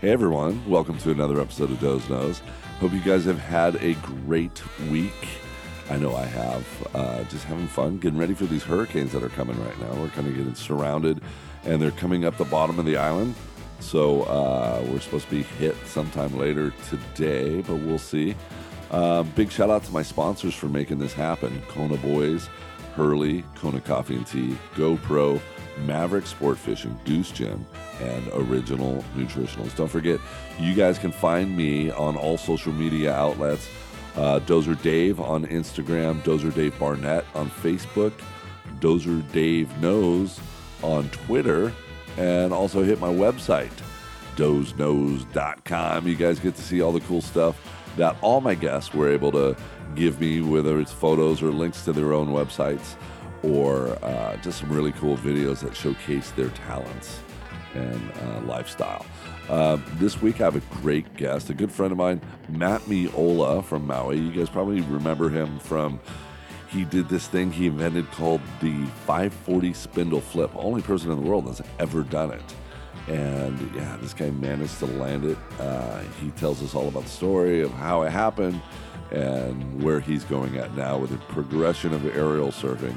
Hey everyone, welcome to another episode of Doze Knows. Hope you guys have had a great week. I know I have. Uh, just having fun, getting ready for these hurricanes that are coming right now. We're kind of getting surrounded, and they're coming up the bottom of the island. So uh, we're supposed to be hit sometime later today, but we'll see. Uh, big shout out to my sponsors for making this happen Kona Boys, Hurley, Kona Coffee and Tea, GoPro, Maverick Sport Fishing, Goose Gym, and Original Nutritionals. Don't forget, you guys can find me on all social media outlets. Uh, Dozer Dave on Instagram, Dozer Dave Barnett on Facebook, Dozer Dave Knows on Twitter, and also hit my website, dozeknows.com. You guys get to see all the cool stuff that all my guests were able to give me, whether it's photos or links to their own websites or uh, just some really cool videos that showcase their talents and uh, lifestyle. Uh, this week I have a great guest, a good friend of mine, Matt Meola from Maui. You guys probably remember him from he did this thing he invented called the 540 spindle flip. Only person in the world that's ever done it. And yeah, this guy managed to land it. Uh, he tells us all about the story of how it happened and where he's going at now with the progression of aerial surfing.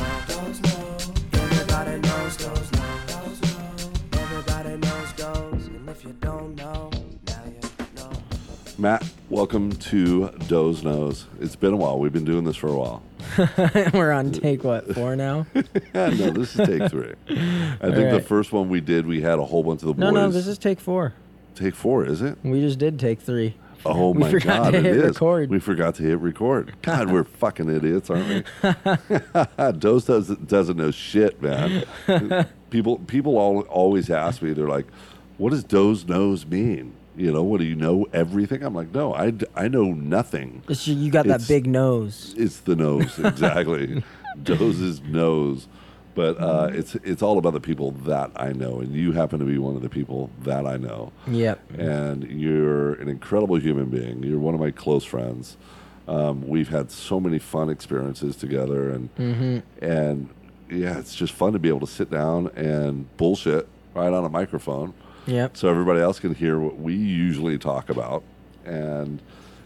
Matt, welcome to Doe's Nose. It's been a while. We've been doing this for a while. We're on take what four now? no, this is take three. I think the right. first one we did, we had a whole bunch of the boys. No, no, this is take four. take four, is it? We just did take three. Oh We my forgot god, to it hit is. record. We forgot to hit record. God, we're fucking idiots, aren't we? Dose doesn't doesn't know shit, man. people people all, always ask me, they're like, "What does Doe's nose mean?" You know, what do you know everything? I'm like, no, I, I know nothing. It's, you got that big nose. It's the nose, exactly. Doze's nose. But uh, it's it's all about the people that I know, and you happen to be one of the people that I know. Yep. And you're an incredible human being. You're one of my close friends. Um, we've had so many fun experiences together, and Mm-hmm. and yeah, it's just fun to be able to sit down and bullshit right on a microphone Yep. so everybody else can hear what we usually talk about. And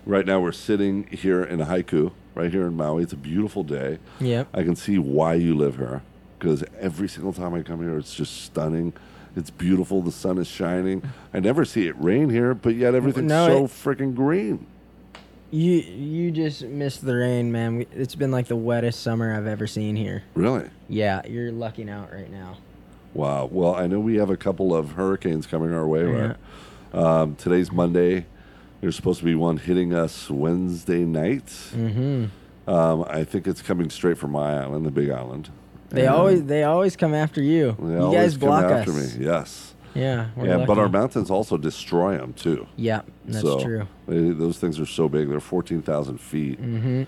right now we're sitting here in a haiku, right here in Maui. It's a beautiful day. Yep. I can see why you live here because every single time I come here, it's just stunning. It's beautiful. The sun is shining. I never see it rain here, but yet everything's No, so freaking green. You you just missed the rain, man. It's been like the wettest summer I've ever seen here. Really? Yeah, you're lucking out right now. Wow. Well, I know we have a couple of hurricanes coming our way. Yeah. Right? Um, today's Monday. There's supposed to be one hitting us Wednesday night. Mm-hmm. Um, I think it's coming straight from my island, the Big Island. They And always they always come after you. they you guys come block after us. me. Yes. Yeah. Yeah, but our mountains also destroy them too. Yeah, that's So, true. they- those things are so big; they're fourteen thousand feet. Mm-hmm.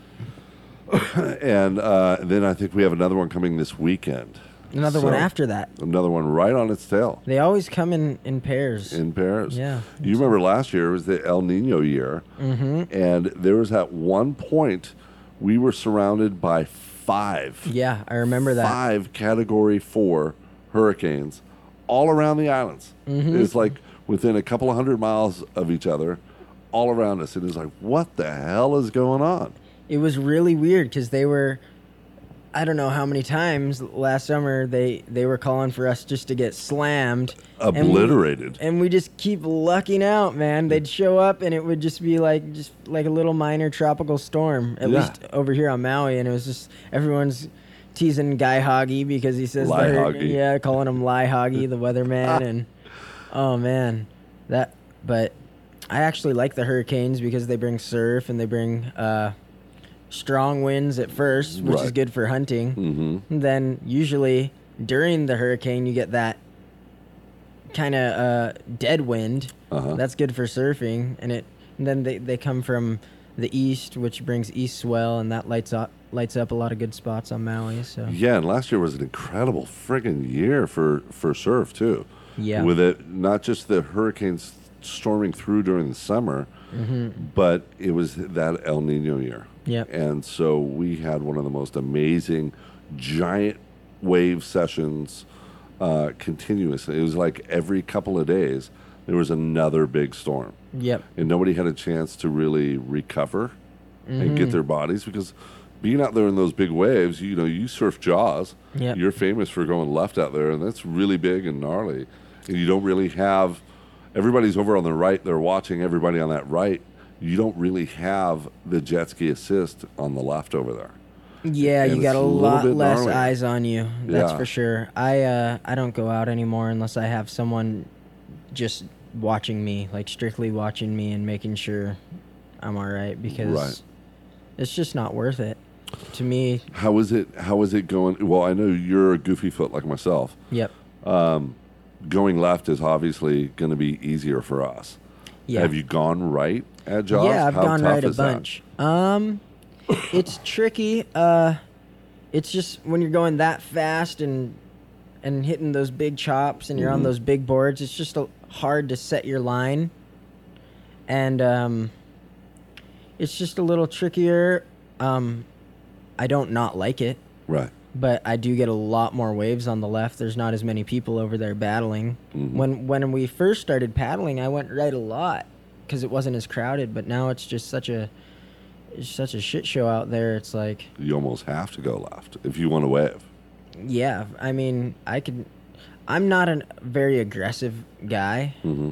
and uh, then I think we have another one coming this weekend. Another one after that. Another one right on its tail They always come in in pairs. in pairs. Yeah. You remember last year it was the El Nino year, mm-hmm. and there was at one point we were surrounded by five. Yeah, I remember that. five category four hurricanes all around the islands. Mm-hmm. It's like within a couple of hundred miles of each other, all around us. And It is like, what the hell is going on? it was really weird because they were i don't know how many times last summer they they were calling for us just to get slammed and we- Obliterated. and we just keep lucking out man they'd show up and it would just be like just like a little minor tropical storm at Yeah. least over here on maui and it was just everyone's teasing Guy Hagi because he says Lie Hoggy. yeah calling him lie hoggy the weatherman and oh man that but i actually like the hurricanes because they bring surf and they bring uh strong winds at first, which is good for hunting. Mm-hmm. Then usually during the hurricane, you get that kind of uh, dead wind. Uh-huh. That's good for surfing, and it. And then they, they come from the east, which brings east swell, and that lights up lights up a lot of good spots on Maui. So Yeah, and last year was an incredible friggin' year for for surf too. Yeah. With it, not just the hurricanes storming through during the summer, but it was that El Nino year. Mm-hmm. Yep. And so we had one of the most amazing, giant wave sessions uh, continuously. It was like every couple of days there was another big storm yep, and nobody had a chance to really recover and Mm-hmm. get their bodies because being out there in those big waves, you know, you surf Jaws. Yep. You're famous for going left out there, and that's really big and gnarly. And you don't really have everybody's over on the right. They're watching everybody on that right. You don't really have the jet ski assist on the left over there. yeah. And you got a lot less gnarly. eyes on you. That's Yeah. for sure. I uh, I don't go out anymore unless I have someone just watching me, like strictly watching me and making sure I'm all right because Right. it's just not worth it to me. How is it? How is it going? Well, I know you're a goofy foot like myself. Yep. Going left is obviously going to be easier for us. Yeah. Have you gone right at Jaws? Yeah, I've How gone right a is that? bunch. Um, it's tricky. Uh, it's just when you're going that fast and and hitting those big chops and you're on Mhm. those big boards, it's just a, hard to set your line, and um, it's just a little trickier. Um, I don't not like it, Right. But I do get a lot more waves on the left. There's not as many people over there battling. Mhm. When when we first started paddling, I went right a lot because it wasn't as crowded. But now it's just such a it's such a shit show out there. It's like, You almost have to go left if you want to wave. yeah, I mean, I could. I'm not a very aggressive guy, hmm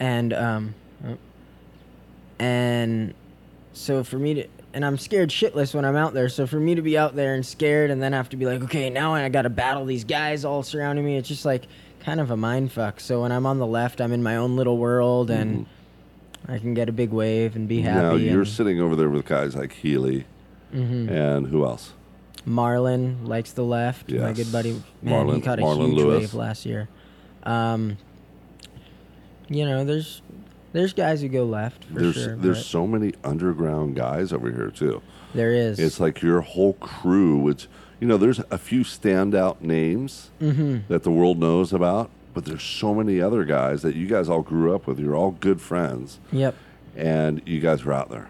and um, and so for me to. And I'm scared shitless when I'm out there. So for me to be out there and scared and then have to be like, okay, now I got to battle these guys all surrounding me, it's just like kind of a mind fuck. So when I'm on the left, I'm in my own little world and I can get a big wave and be happy. Now you're and sitting over there with guys like Healey Mhm. and who else? Marlon likes the left. My good buddy, man, he caught a Marlon huge Lewis. wave last year. Um, you know, there's there's guys who go left for there's sure. there's so many underground guys over here too. there is. It's like your whole crew, which you know, there's a few standout names Mhm. that the world knows about, but there's so many other guys that you guys all grew up with. You're all good friends, Yep. and you guys were out there,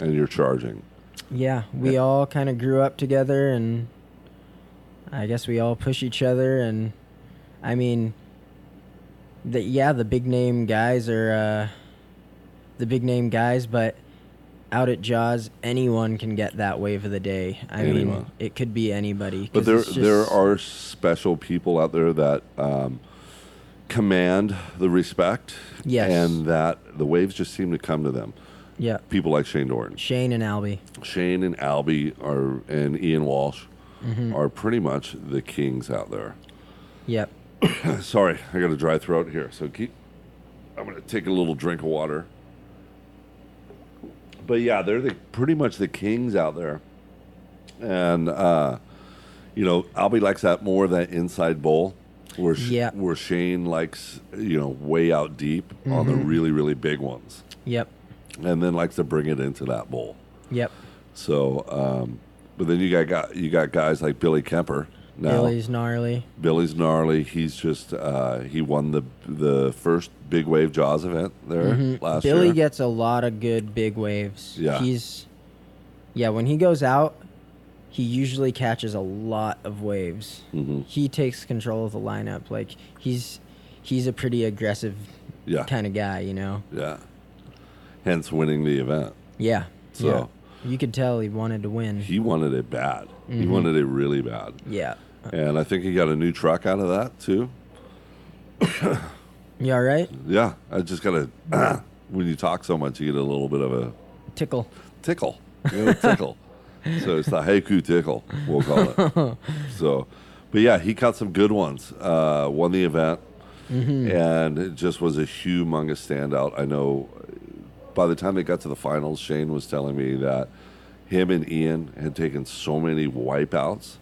and you're charging. Yeah, we all kind of grew up together, and I guess we all push each other. And I mean, the yeah, the big name guys are uh, the big name guys, but out at Jaws, anyone can get that wave of the day. I mean, it could be anybody. But there it's there are special people out there that um, command the respect, Yes. and that the waves just seem to come to them. yeah, People like Shane Dorian, Shane and Albee. Shane and Albee are and Ian Walsh Mm-hmm. are pretty much the kings out there. Yep. Sorry, I got a dry throat here, so keep. I'm gonna take a little drink of water. But yeah, they're the pretty much the kings out there, and uh, you know, Albee likes that more that inside bowl, where Yeah. where Shane likes you know way out deep on the really really big ones, Yep. and then likes to bring it into that bowl. Yep. So, um, but then you got, got you got guys like Billy Kemper. Now, Billy's gnarly. Billy's gnarly. He's just uh, he won the the first big wave Jaws event there Mhm. last Billy year. Billy gets a lot of good big waves. Yeah. He's yeah, when he goes out, he usually catches a lot of waves. Mhm. He takes control of the lineup. Like he's he's a pretty aggressive yeah, kind of guy, you know. yeah. Hence winning the event. Yeah. So- yeah. you could tell he wanted to win. He wanted it bad. He Mhm. wanted it really bad, yeah. And I think he got a new truck out of that too. You all right? Yeah, I just got to. when you talk so much, you get a little bit of a Tickle. tickle. You know, tickle. so it's the haiku tickle, we'll call it. so, but yeah, he caught some good ones. Uh, won the event, and it just was a humongous standout. I know. By the time they got to the finals, Shane was telling me that him and Ian had taken so many wipeouts.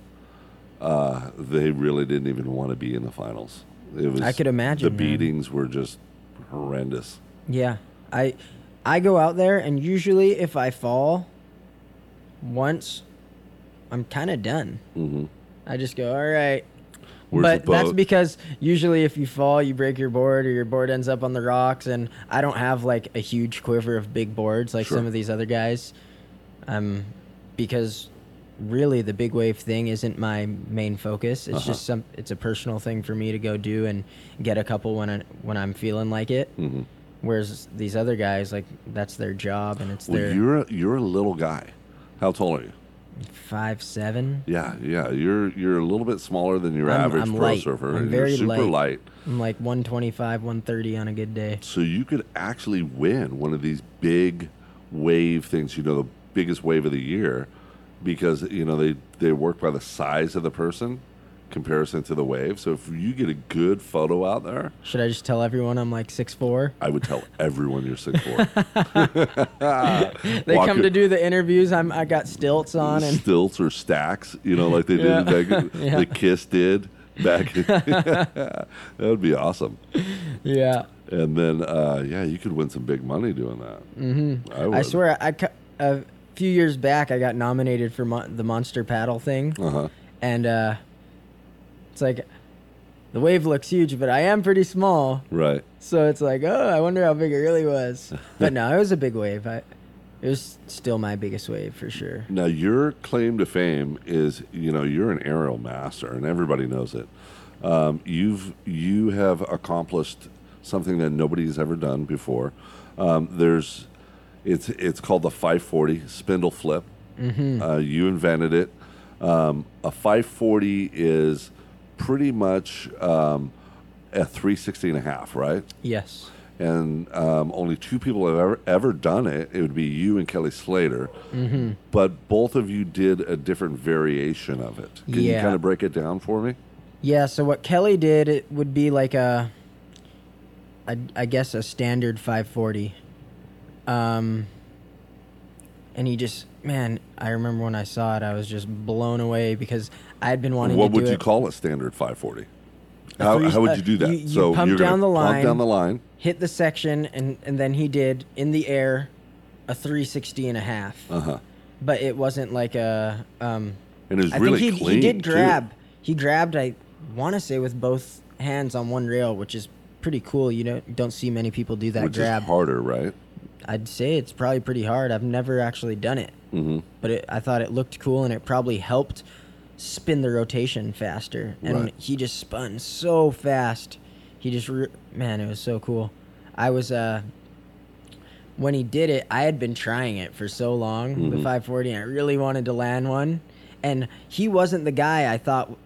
Uh, they really didn't even want to be in the finals. It was. I could imagine, the man. beatings were just horrendous. Yeah, I I go out there, and usually if I fall once, I'm kind of done. hmm I just go, all right. Where's but that's because usually if you fall, you break your board or your board ends up on the rocks. And I don't have like a huge quiver of big boards like Sure. some of these other guys. Um, because really the big wave thing isn't my main focus. It's Uh-huh. just some. It's a personal thing for me to go do and get a couple when I when I'm feeling like it. Mhm. Whereas these other guys, like that's their job and it's Well, their you're a, you're a little guy. How tall are you? five seven. Yeah, yeah. You're you're a little bit smaller than your I'm- average I'm pro light. surfer. I'm and very you're super light. light. I'm like 125, 130 on a good day. So you could actually win one of these big wave things, you know, the biggest wave of the year, because you know they they work by the size of the person comparison to the wave. So if you get a good photo out there, Should I just tell everyone I'm like six four? I would tell everyone you're six four. They come to do the interviews. I'm I got stilts on and stilts or stacks, you know, like they did back, Yeah. the Kiss did back. that would be awesome. yeah. And then, uh, yeah, you could win some big money doing that. Mm-hmm. I, I swear I cu- a few years back I got nominated for mon- the monster paddle thing Uh huh. and uh it's like the wave looks huge but I am pretty small. Right. So it's like, oh, I wonder how big it really was. But no, it was a big wave. I it was still my biggest wave for sure. Now, your claim to fame is, you know, you're an aerial master, and everybody knows it. Um, you've you have accomplished something that nobody's ever done before. Um, there's, it's it's called the 540 spindle flip. Mm-hmm. Uh, you invented it. Um, a 540 is pretty much um, a 360 and a half, right? Yes. and um, only two people have ever ever done it. It would be you and Kelly Slater, Mm-hmm. but both of you did a different variation of it. Can you kind of break it down for me? Yeah, so what Kelly did it would be like a, a I guess a standard 540. Um and he just man, I remember when I saw it I was just blown away because I had been wanting what to do What would you it. call a standard 540? How, how would you do that? you- you so pump down the pump line. down the line. hit the section and and then he did in the air a 360 and a half. Uh huh. But it wasn't like a um And it was I really think he, clean. he did too. grab. He grabbed. I want to say with both hands on one rail, which is pretty cool. You don't don't see many people do that which grab. harder, right? I'd say it's probably pretty hard. I've never actually done it, Mm-hmm. but it, I thought it looked cool and it probably helped spin the rotation faster. And Right. he just spun so fast. He just re- man, it was so cool. I was uh when he did it, I had been trying it for so long, the Mhm. 540, and I really wanted to land one. And he wasn't the guy I thought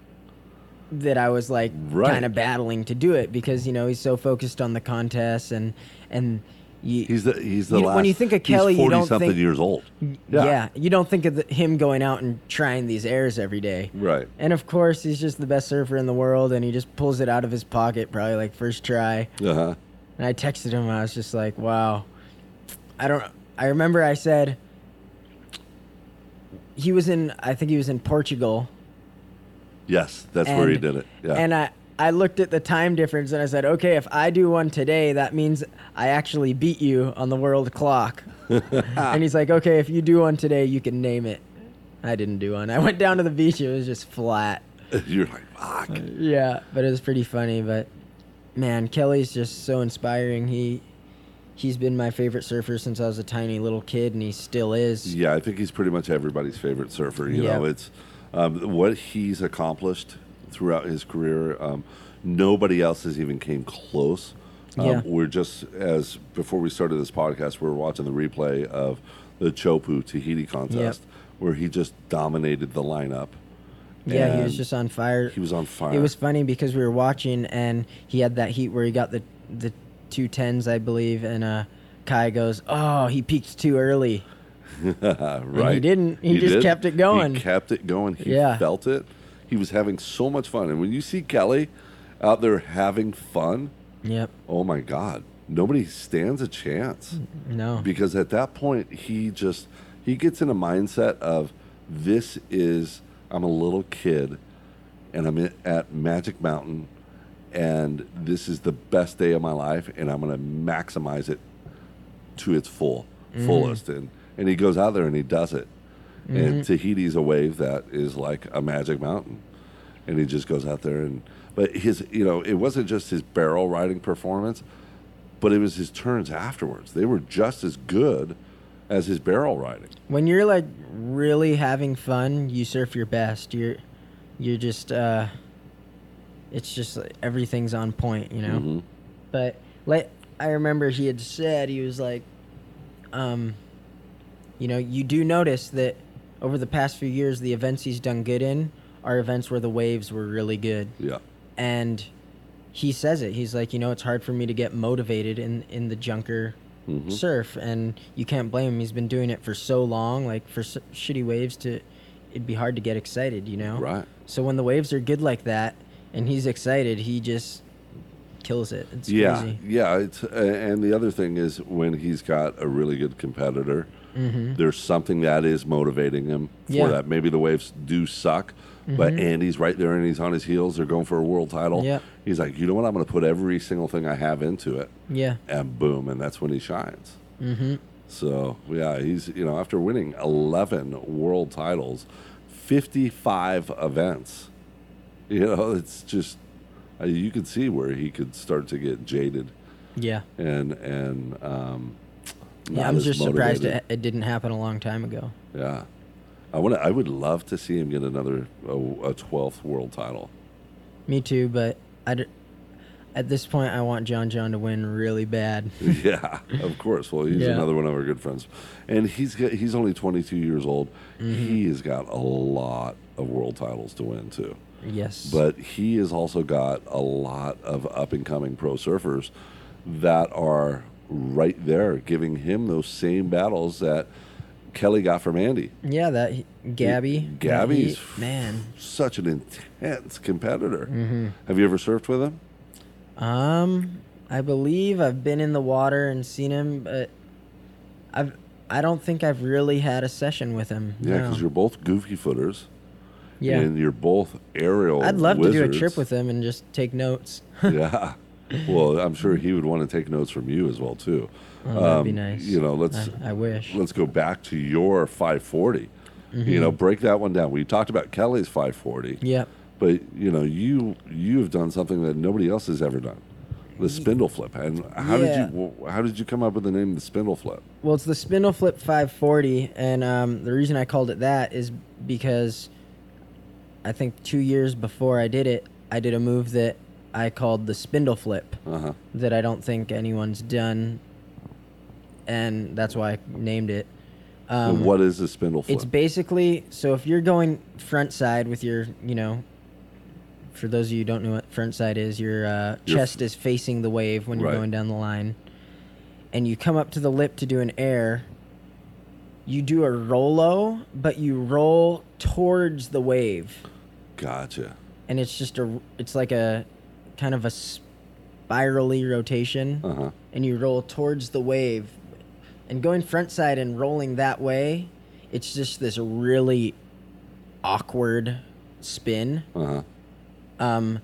that I was like Right. kind of battling to do it because you know he's so focused on the contest and and you, He's the he's the You- last. when you think of Kelly, he's you 40 don't something think- years old. yeah. you don't think of the, him going out and trying these airs every day. Right. And of course, he's just the best surfer in the world, and he just pulls it out of his pocket, probably like first try. Uh huh. And I texted him, I was just like, "Wow." I don't. I remember I said he was in. I think he was in Portugal, Yes, that's where he did it. Yeah. and I. I looked at the time difference and I said, okay, if I do one today, that means I actually beat you on the world clock. and he's like, okay, if you do one today, you can name it. I didn't do one. I went down to the beach. It was just flat. You're like, fuck. Yeah, but it was pretty funny. But man, Kelly's just so inspiring. He he's been my favorite surfer since I was a tiny little kid, and he still is. Yeah, I think he's pretty much everybody's favorite surfer. You Yeah. know, it's um, what he's accomplished throughout his career. Um, nobody else has even came close. Um, Yeah. We're just as before we started this podcast, we were watching the replay of the Chopu Tahiti contest, where he just dominated the lineup. Yeah, he was just on fire. he was on fire. It was funny because we were watching, and he had that heat where he got the the two tens, I believe, and uh, Kai goes, "Oh, he peaked too early." right. He didn't. He just kept it going. He kept it going. He Yeah. felt it. He was having so much fun. And when you see Kelly out there having fun, Yep. oh my God, nobody stands a chance. No. Because at that point, he just he gets in a mindset of this is I'm a little kid, and I'm at Magic Mountain, and this is the best day of my life, and I'm going to maximize it to its full mm-hmm. fullest, and and he goes out there and he does it. And Tahiti's a wave that is like a magic mountain, and he just goes out there and. But his, you know, it wasn't just his barrel riding performance, but it was his turns afterwards. They were just as good as his barrel riding. When you're like really having fun, you surf your best. You're you're just uh it's just like, everything's on point, you know. Mhm. But like I remember he had said he was like um you know, you do notice that over the past few years the events he's done good in are events where the waves were really good. Yeah. And he says it. He's like, you know, it's hard for me to get motivated in in the junker Mhm. surf, and you can't blame him. He's been doing it for so long. Like for s- shitty waves, to it'd be hard to get excited, you know. Right. So when the waves are good like that, and he's excited, he just kills it. It's yeah, crazy. yeah. It's uh, and the other thing is when he's got a really good competitor, there's something that is motivating him for Mm-hmm. Yeah. Mm-hmm. that. Maybe the waves do suck, but Andy's right there and he's on his heels. They're going for a world title. Yeah. He's like, you know what? I'm going to put every single thing I have into it, Yeah. and boom, and that's when he shines. Mm-hmm. So yeah, he's you know after winning 11 world titles, 55 events. You know, it's just uh, you could see where he could start to get jaded Yeah. and and um, Yeah. I'm just surprised it, it didn't happen a long time ago. Yeah, I want. I would love to see him get another a twelfth world title. Me too, but I. at this point, I want John John to win really bad. yeah, of course. Well, he's Yeah. another one of our good friends, and he's got, he's only 22 years old. Mm-hmm. He has got a lot of world titles to win too. yes. But he has also got a lot of up and coming pro surfers that are right there, giving him those same battles that Kelly got from Andy. yeah, that he- Gabby. that Gabby's he- man. such an intense competitor. Mm-hmm. Have you ever surfed with him? Um, I believe I've been in the water and seen him, but I've I don't think I've really had a session with him. Yeah, no. because you're both goofy footers. yeah. And you're both aerial. I'd love to do a trip with him and just take notes. yeah. Well, I'm sure he would want to take notes from you as well too. Oh, that'd be Um, nice. You know, let's I, I wish. let's go back to your 540. You Mm-hmm. know, break that one down. We talked about Kelly's 540, Yep. but you know, you you have done something that nobody else has ever done. The spindle flip. And how Yeah. did you how did you come up with the name the spindle flip? Well, it's the Spindle Flip 540, and um, the reason I called it that is because I think two years before I did it, I did a move that I called the Spindle Flip Uh-huh. that I don't think anyone's done, and that's why I named it. Um, what is a spindle flip? It's basically so if you're going front side with your, you know, for those of you who don't know what front side is, your uh, Your chest is facing the wave when you're Right. going down the line, and you come up to the lip to do an air. You do a rollo, but you roll towards the wave, gotcha. and it's just a, it's like a kind of a spirally rotation Uh-huh. and you roll towards the wave and going front side and rolling that way it's just this really awkward spin Uh-huh. um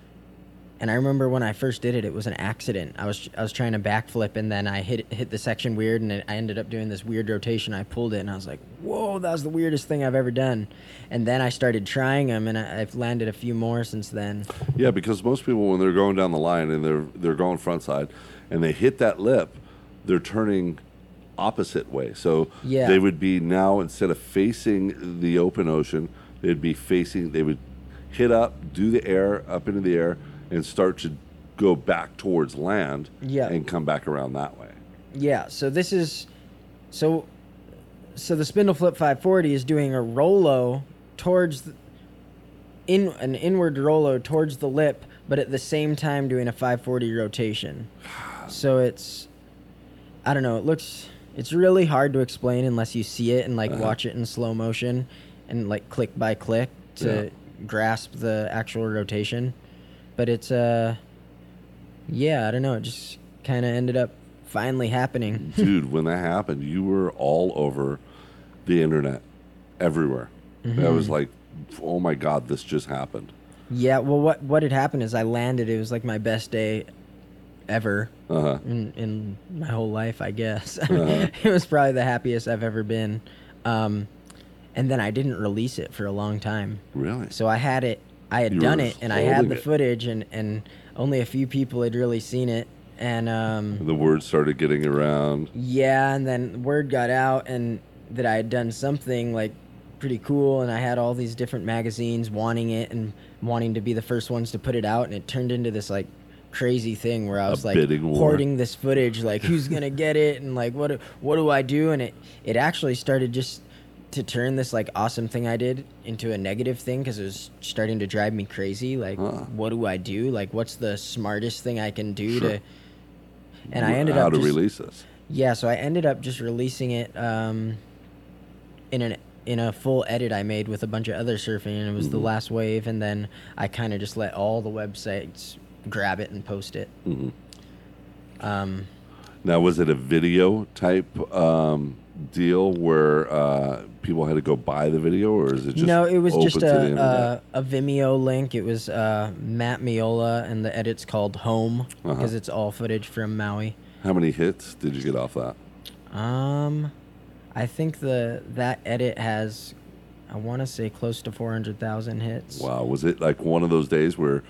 and i remember when i first did it it was an accident i was i was trying to backflip and then i hit hit the section weird and it, i ended up doing this weird rotation i pulled it and i was like whoa that was the weirdest thing i've ever done and then i started trying them and I, i've landed a few more since then Yeah, because most people when they're going down the line and they're they're going front side and they hit that lip, they're turning opposite way. So Yeah. they would be now instead of facing the open ocean, they'd be facing they would hit up, do the air up into the air and start to go back towards land Yeah. and come back around that way. Yeah, so this is so so the spindle flip 540 is doing a rollo towards the, in an inward rollo towards the lip, but at the same time doing a 540 rotation. So it's I don't know, it looks it's really hard to explain unless you see it and like Uh-huh. watch it in slow motion and like click by click to Yeah. grasp the actual rotation. But it's uh yeah, I don't know, it just kind of ended up finally happening. Dude, when that happened, you were all over the internet everywhere. I Mm-hmm. was like, "Oh my god, this just happened." Yeah, well, what what had happened is I landed. It was like my best day ever Uh-huh. in, in my whole life, I guess. it was probably the happiest I've ever been. Um, and then I didn't release it for a long time. Really? So I had it, I had You done it, and I had the it. footage, and, and only a few people had really seen it. And um, The word started getting around. yeah, and then word got out, and that I had done something like pretty cool, and I had all these different magazines wanting it and wanting to be the first ones to put it out, and it turned into this like crazy thing where I was like bidding war. hoarding this footage, like who's gonna get it, and like what do- what do I do, and it it actually started just to turn this like awesome thing I did into a negative thing because it was starting to drive me crazy. Like, Huh. what do I do? Like, what's the smartest thing I can do Sure. to? And I ended how up to just, release this. yeah, so I ended up just releasing it um, in an in a full edit I made with a bunch of other surfing, and it was the last wave. And then I kind of just let all the websites grab it and post it. Mhm. Um, Now, was it a video type um, deal where uh, people had to go buy the video, or is it just no, it was just a, a a Vimeo link. It was uh, Matt Meola, and the edit's called Home Uh-huh. because it's all footage from Maui. How many hits did you get off that? Um, I think the that edit has, I want to say close to four hundred thousand hits. Wow, was it like one of those days where,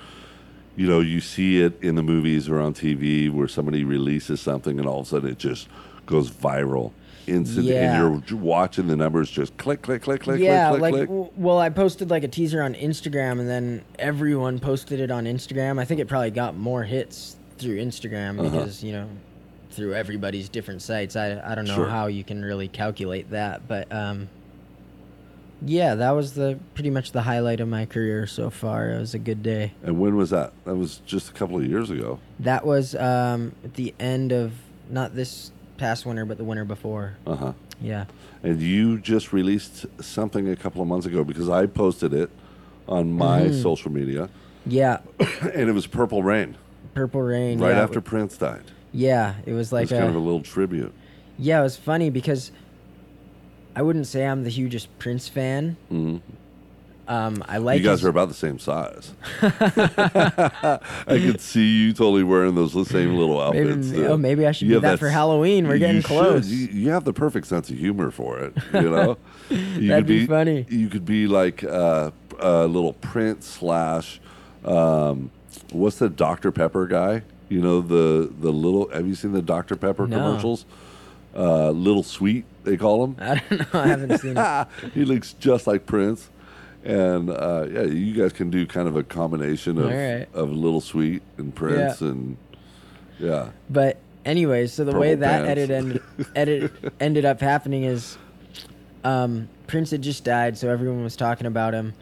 you know, you see it in the movies or on TV where somebody releases something and all of a sudden it just goes viral instant, Yeah. and you're watching the numbers just click, click, click, click, yeah, click, like click, click. w- well, I posted like a teaser on Instagram, and then everyone posted it on Instagram. I think it probably got more hits through Instagram Uh-huh. because you know, through everybody's different sites. I I don't know Sure. how you can really calculate that, but um, yeah, that was the pretty much the highlight of my career so far. It was a good day. And when was that? That was just a couple of years ago. That was um at the end of not this past winter, but the winter before. Uh huh. Yeah. And you just released something a couple of months ago because I posted it on my Mm-hmm. social media, Yeah, and it was Purple Rain Purple Rain. right yeah, after Prince died. Yeah, it was It like was a, kind of a little tribute. Yeah, it was funny because I wouldn't say I'm the hugest Prince fan. hmm Um, I like you guys his- are about the same size. I could see you totally wearing those same little maybe, outfits. oh, maybe I should do that, for Halloween. We're getting close. You, you have the perfect sense of humor for it. You know, you That'd could be funny. You could be like uh, a little Prince slash. Um, what's the Dr Pepper guy? You know the the little. Have you seen the Dr Pepper No. commercials? Uh, little sweet, they call him. I don't know. I haven't seen it. he looks just like Prince. And uh, yeah, you guys can do kind of a combination of, right. of Little Sweet and Prince and yeah. But anyway, so the way that pants. edit ended, edit ended up happening is, um, Prince had just died, so everyone was talking about him,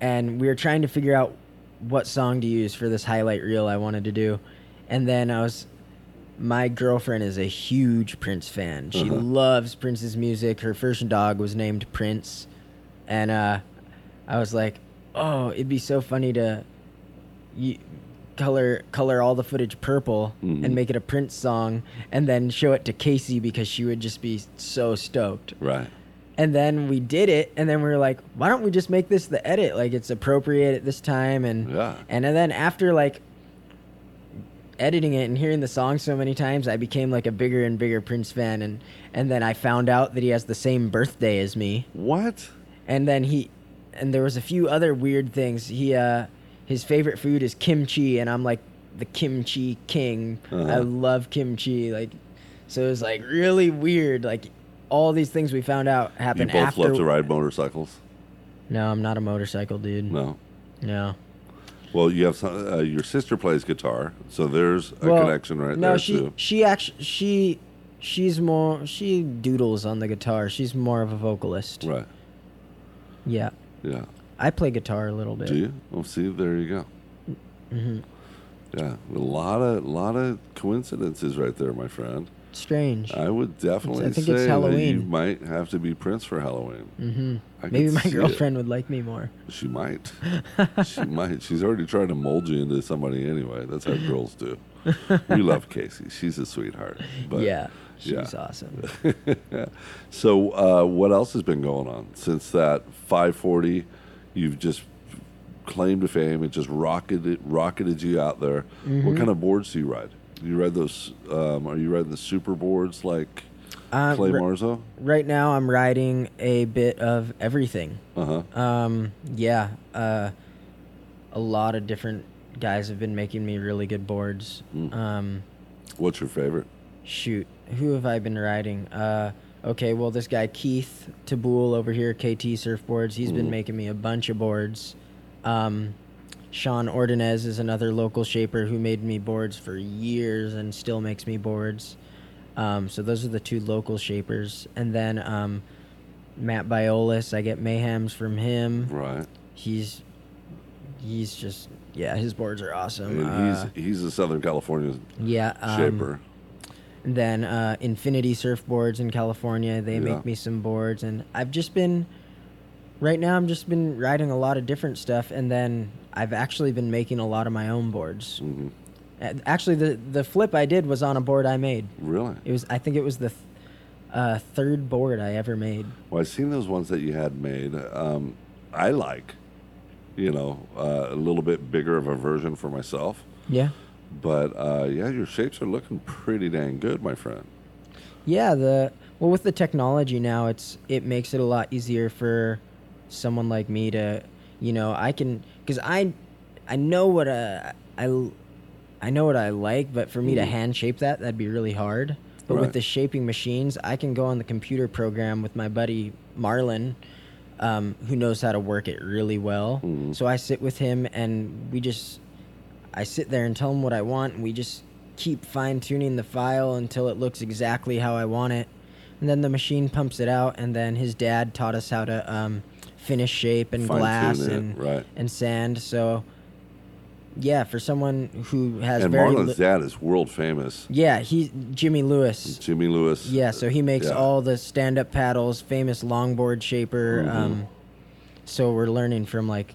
and we were trying to figure out what song to use for this highlight reel I wanted to do, and then I was, my girlfriend is a huge Prince fan. She Uh-huh. loves Prince's music. Her first dog was named Prince, and uh, I was like, oh, it'd be so funny to. You, color color all the footage purple Mhm. and make it a Prince song and then show it to Casey because she would just be so stoked. Right. And then we did it and then we were like, why don't we just make this the edit? Like it's appropriate at this time and Yeah. and then after like editing it and hearing the song so many times, I became like a bigger and bigger Prince fan and and then I found out that he has the same birthday as me What? and then he and there was a few other weird things he uh his favorite food is kimchi and i'm like the kimchi king i Uh-huh. love kimchi like so it was like really weird like all these things we found out happened. You both after love to ride motorcycles? no i'm not a motorcycle dude No. no Well, you have some, uh, your sister plays guitar, so there's a Well, connection right no there she too. she actually she she's more she doodles on the guitar she's more of a vocalist Right. yeah Yeah. i play guitar a little bit Do you? Well, see, there you go. hmm Yeah, a lot of lot of coincidences right there, my friend. strange I would definitely I think say it's Halloween. you might have to be Prince for Halloween. Mm-hmm. Maybe my see it. girlfriend would like me more She might. she might. She's already trying to mold you into somebody anyway. That's how girls do. We love Casey. She's a sweetheart. But yeah, she's yeah. awesome. So, uh, what else has been going on since that 540? You've just claimed to fame. It just rocketed rocketed you out there. Mm-hmm. What kind of boards do you ride? You ride those? Um, are you riding the super boards like Uh, Clay ri- Marzo? right now, I'm riding a bit of everything. Uh huh. Um, yeah, uh, a lot of different guys have been making me really good boards. Mm. Um, What's your favorite? shoot, who have I been riding? Uh, okay, well, this guy Keith Teboul over here, KT Surfboards, he's been Mhm. making me a bunch of boards. Um, Sean Ordonez is another local shaper who made me boards for years and still makes me boards. Um, so those are the two local shapers, and then um, Matt Biolos, I get mayhems from him. Right. He's he's just yeah, his boards are awesome. And Uh, he's he's a Southern California yeah, um, shaper. Then uh, Infinity Surfboards in California, they Yeah. make me some boards, and I've just been. Right now, I'm just been riding a lot of different stuff, and then I've actually been making a lot of my own boards. hmm Uh, Actually, the the flip I did was on a board I made. Really? It was I think it was the th- uh, third board I ever made. Well, I've seen those ones that you had made. Um, I like, you know, uh, a little bit bigger of a version for myself. Yeah. But uh, yeah, your shapes are looking pretty dang good, my friend. Yeah, the well with the technology now, it's it makes it a lot easier for someone like me to, you know, I can because I, I know what uh, I, I know what I like, but for me to Mhm. hand shape that, that'd be really hard. But Right. with the shaping machines, I can go on the computer program with my buddy Marlon, um, who knows how to work it really well. Mhm. So I sit with him and we just, I sit there and tell him what I want, and we just keep fine tuning the file until it looks exactly how I want it. And then the machine pumps it out, and then his dad taught us how to um, finish shape and Fine-tune glass it, and right. and sand. So, yeah, for someone who has And very Marlon's li- dad is world famous. yeah, he Jimmy Lewis. Jimmy Lewis. Yeah, so he makes Yeah. all the stand-up paddles, famous longboard shaper. Mhm. Um, so we're learning from like,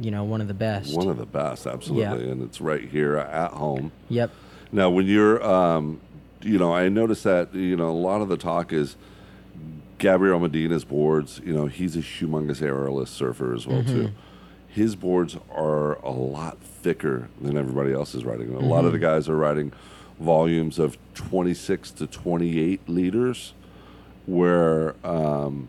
you know, one of the best. One of the best, absolutely. And it's right here at home. yep. Now, when you're, um, you know, I noticed that, you know, a lot of the talk is Gabriel Medina's boards. You know, he's a humongous aerialist surfer as well, too. His boards are a lot thicker than everybody else is riding. A lot of the guys are riding volumes of 26 to 28 liters, where um,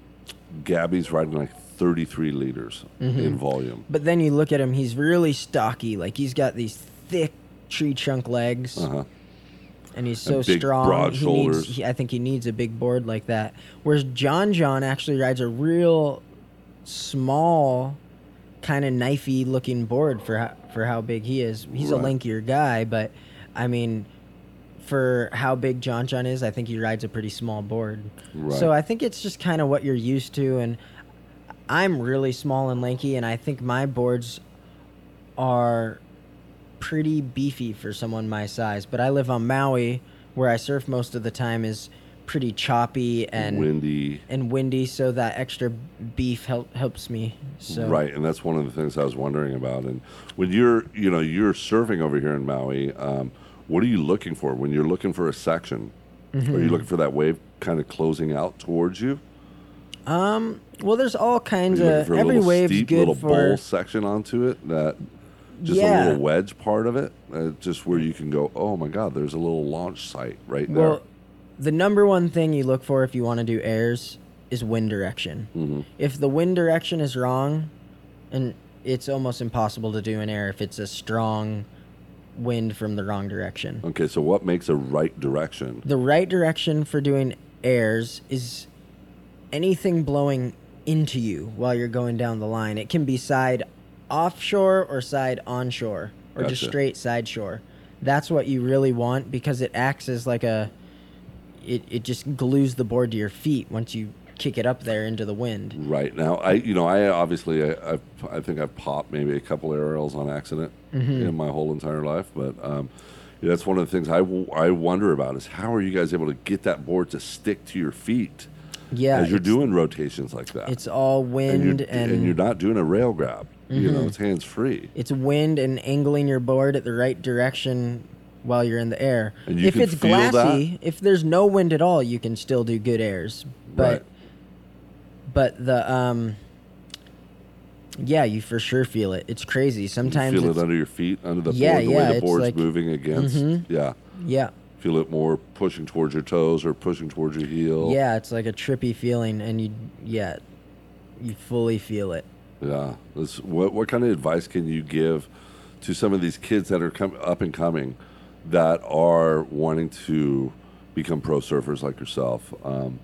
Gabby's riding like 33 liters in volume. But then you look at him; he's really stocky. Like he's got these thick tree trunk legs, Uh-huh. and he's so And big, strong. broad he shoulders. Needs, he, I think he needs a big board like that. Whereas John John actually rides a real small, kind of knifey looking board for how, for how big he is. He's a Right. lankier guy, but I mean, for how big John John is, I think he rides a pretty small board. Right. So I think it's just kind of what you're used to, and I'm really small and lanky, and I think my boards are pretty beefy for someone my size. But I live on Maui, where I surf most of the time is pretty choppy and windy. and windy, so that extra beef help, helps me. So Right, and that's one of the things I was wondering about. And when you're, you know, you're surfing over here in Maui, um, what are you looking for when you're looking for a section? Are you Mm-hmm. looking for that wave kind of closing out towards you? Um. Well, there's all kinds looking of for a every little wave's steep good little for. bowl section onto it that just Yeah. a little wedge part of it, uh, just where you can go, oh my God, there's a little launch site right there. Well, the number one thing you look for if you want to do airs is wind direction. Mhm. If the wind direction is wrong, and it's almost impossible to do an air if it's a strong wind from the wrong direction. Okay, so what makes a right direction? The right direction for doing airs is anything blowing into you while you're going down the line. It can be side offshore or side onshore or just straight side shore. That's what you really want because it acts as like a it, it just glues the board to your feet once you kick it up there into the wind. Right now, I you know I obviously I I've, I think I've popped maybe a couple aerials on accident Mm-hmm. in my whole entire life, but um, yeah, that's one of the things I, w- I wonder about is how are you guys able to get that board to stick to your feet Yeah, as you're doing rotations like that? It's all and wind you're, and, Mm-hmm. and you're not doing a rail grab. You know, it's hands free. it's wind and angling your board at the right direction while you're in the air. And if it's feel that? glassy, if there's no wind at all, you can still do good airs. But Right. but the um Yeah, you for sure feel it. It's crazy. Sometimes You feel it under your feet, under the Yeah, board, the yeah, way the board's like- moving against. Mhm. Yeah. yeah, Feel it more pushing towards your toes or pushing towards your heel. yeah, it's like a trippy feeling, and you yeah, you fully feel it. Yeah. This, what what kind of advice can you give to some of these kids that are com- up and coming that are wanting to become pro surfers like yourself, um,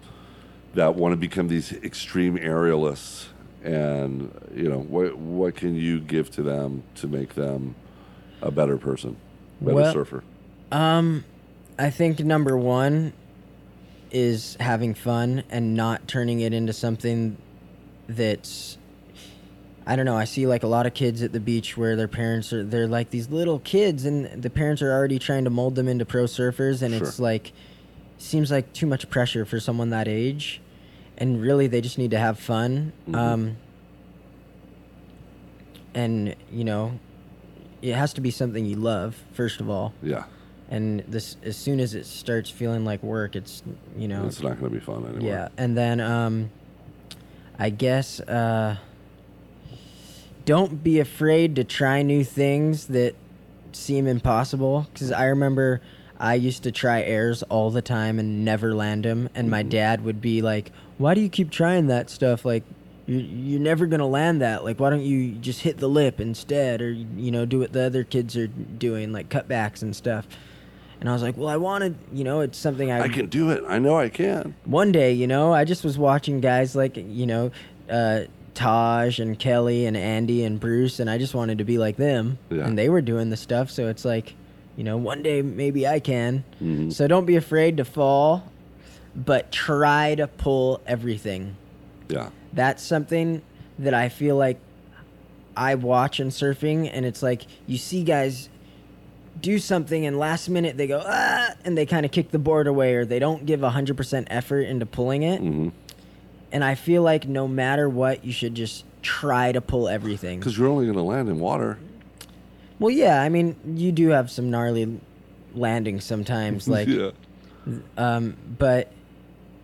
that want to become these extreme aerialists, and you know what what can you give to them to make them a better person, better Well- surfer? Um, I think number one is having fun and not turning it into something that's I don't know. I see like a lot of kids at the beach where their parents are they're like these little kids and the parents are already trying to mold them into pro surfers and it's like seems like too much pressure for someone that age and really they just need to have fun. Mhm. Um and you know, it has to be something you love first of all Yeah, and this as soon as it starts feeling like work it's you know it's not going to be fun anymore. yeah and then um i guess uh don't be afraid to try new things that seem impossible because i remember i used to try airs all the time and never land them and my Mhm. dad would be like why do you keep trying that stuff like you're, you're never gonna land that like why don't you just hit the lip instead or you know do what the other kids are doing like cutbacks and stuff and i was like well i wanted you know it's something i, I can do it. I know I can. one day, you know, I just was watching guys like, you know, uh, Taj and Kelly and Andy and Bruce, and I just wanted to be like them. Yeah. And they were doing the stuff, so it's like, you know, one day maybe I can. Mhm. So don't be afraid to fall, but try to pull everything. Yeah. That's something that I feel like I watch in surfing, and it's like you see guys do something, and last minute they go ah, and they kind of kick the board away, or they don't give hundred percent effort into pulling it. hmm And I feel like no matter what, you should just try to pull everything. Because you're only going to land in water. Well, yeah, I mean, you do have some gnarly landings sometimes, like, yeah. um, but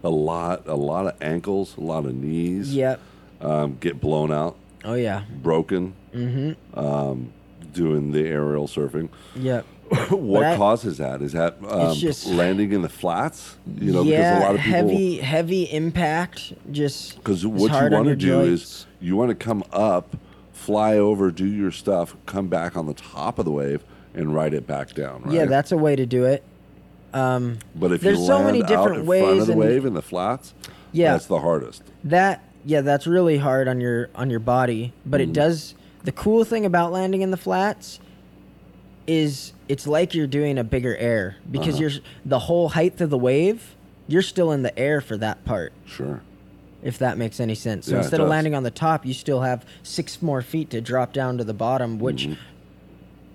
A lot, a lot of ankles, a lot of knees. yep, Um, get blown out, oh yeah, broken. mm-hmm, Um, doing the aerial surfing. Yeah. what I- causes that? Is that um, just- landing in the flats? You know, yeah, because a lot of people. heavy, heavy impact. Just Because what you want to do joints. is you want to come up, fly over, do your stuff, come back on the top of the wave, and ride it back down. Right? yeah, that's a way to do it. Um, But if there's so many different in ways front of the and- wave in the flats, Yeah. that's the hardest. that yeah, that's really hard on your on your body. But Mhm. it does. The cool thing about landing in the flats is it's like you're doing a bigger air because Uh-huh. you're the whole height of the wave. You're still in the air for that part. Sure. if that makes any sense. So Yeah, instead of landing on the top, you still have six more feet to drop down to the bottom, which Mhm.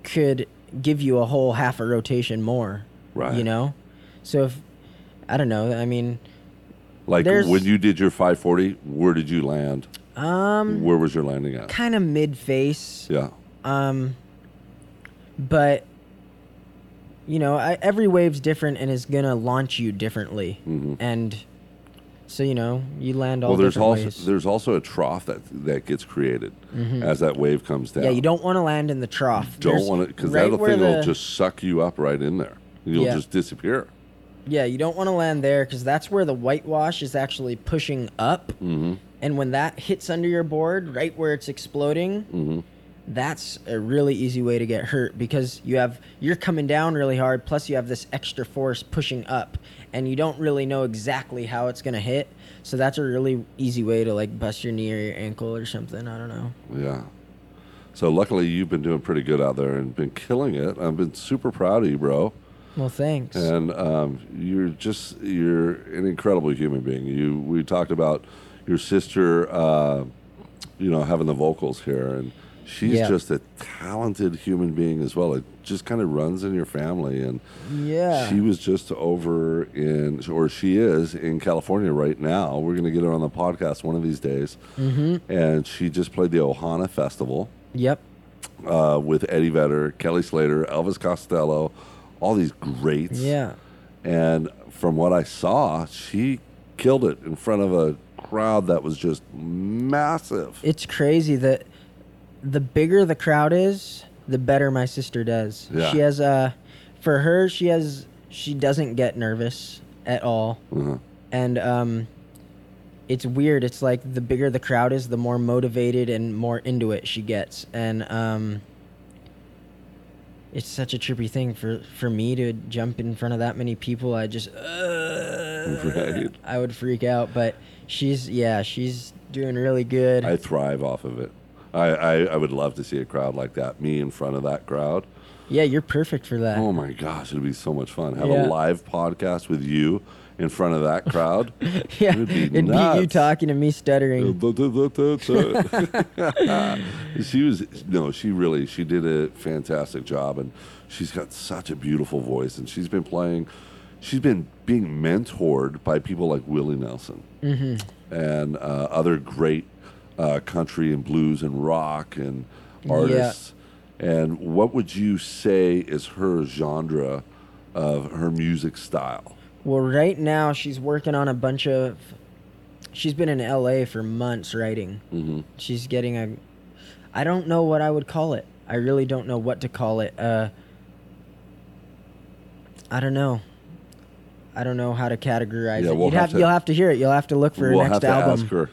could give you a whole half a rotation more. Right. You know? So if I don't know, I mean Like when you did your 540, where did you land? Um Where was your landing at? kind of mid face. Yeah. Um but you know, I, every wave's different and is going to launch you differently. mm-hmm. And so you know, you land all Well, there's also ways. there's also a trough that that gets created Mhm. as that wave comes down. Yeah, you don't want to land in the trough. don't want to because right that where thing will just suck you up right in there. You'll Yeah. just disappear. Yeah, you don't want to land there because that's where the whitewash is actually pushing up. Mm-hmm. And when that hits under your board, right where it's exploding, Mm-hmm. that's a really easy way to get hurt because you have you're coming down really hard, plus you have this extra force pushing up, and you don't really know exactly how it's gonna hit. So that's a really easy way to like bust your knee or your ankle or something. I don't know. Yeah. So luckily you've been doing pretty good out there and been killing it. I've been super proud of you, bro. Well, thanks. And um, you're just you're an incredible human being. You we talked about your sister, uh, you know, having the vocals here, and she's Yeah. just a talented human being as well. It just kind of runs in your family, and yeah. she was just over in, or she is in California right now. We're gonna get her on the podcast one of these days, mm-hmm. and she just played the Ohana Festival Yep. uh, with Eddie Vedder, Kelly Slater, Elvis Costello, all these greats. Yeah. And from what I saw, she killed it in front of a crowd that was just massive. It's crazy that the bigger the crowd is, the better my sister does. Yeah. She has a, for her, she has she doesn't get nervous at all, Uh-huh. and um, it's weird. It's like the bigger the crowd is, the more motivated and more into it she gets, and um. It's such a trippy thing for, for me to jump in front of that many people. I just, uh, Right. I would freak out. But she's, yeah, she's doing really good. I thrive off of it. I, I, I would love to see a crowd like that. Me in front of that crowd. Yeah, you're perfect for that. Oh my gosh, it'd be so much fun. Have Yeah. a live podcast with you in front of that crowd. yeah, it'd be it'd be you talking to me stuttering. she was no, she really she did a fantastic job, and she's got such a beautiful voice, and she's been playing. She's been being mentored by people like Willie Nelson and uh, other great uh, country and blues and rock and artists. And what would you say is her genre of her music style? Well, right now she's working on a bunch of. She's been in L.A. for months writing. hmm She's getting a. I don't know what I would call it. I really don't know what to call it. Uh, I don't know. I don't know how to categorize Yeah, it. we'll You'd have have, to- you'll have to hear it. You'll have to look for her we'll next have to album. ask her.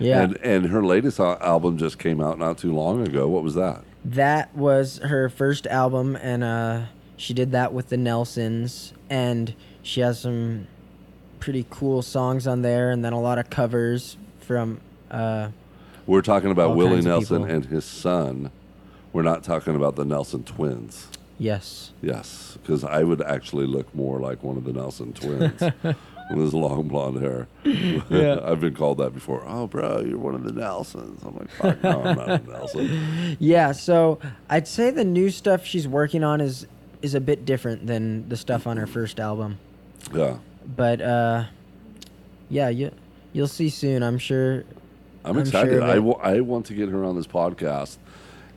Yeah, And and her latest album just came out not too long ago. What was that? that was her first album, and uh, she did that with the Nelsons, and she has some pretty cool songs on there, and then a lot of covers from. Uh, We're talking about Willie Nelson and his son. We're not talking about the Nelson twins. Yes. Yes, because I would actually look more like one of the Nelson twins with his long blonde hair. Yeah. I've been called that before. Oh, bro, you're one of the Nelsons. I'm like, fuck, no, I'm not a Nelson. Yeah, so I'd say the new stuff she's working on is is a bit different than the stuff on her first album. Yeah, But uh yeah, you you'll see soon, I'm sure. I'm I'm excited. sure I I want to get her on this podcast,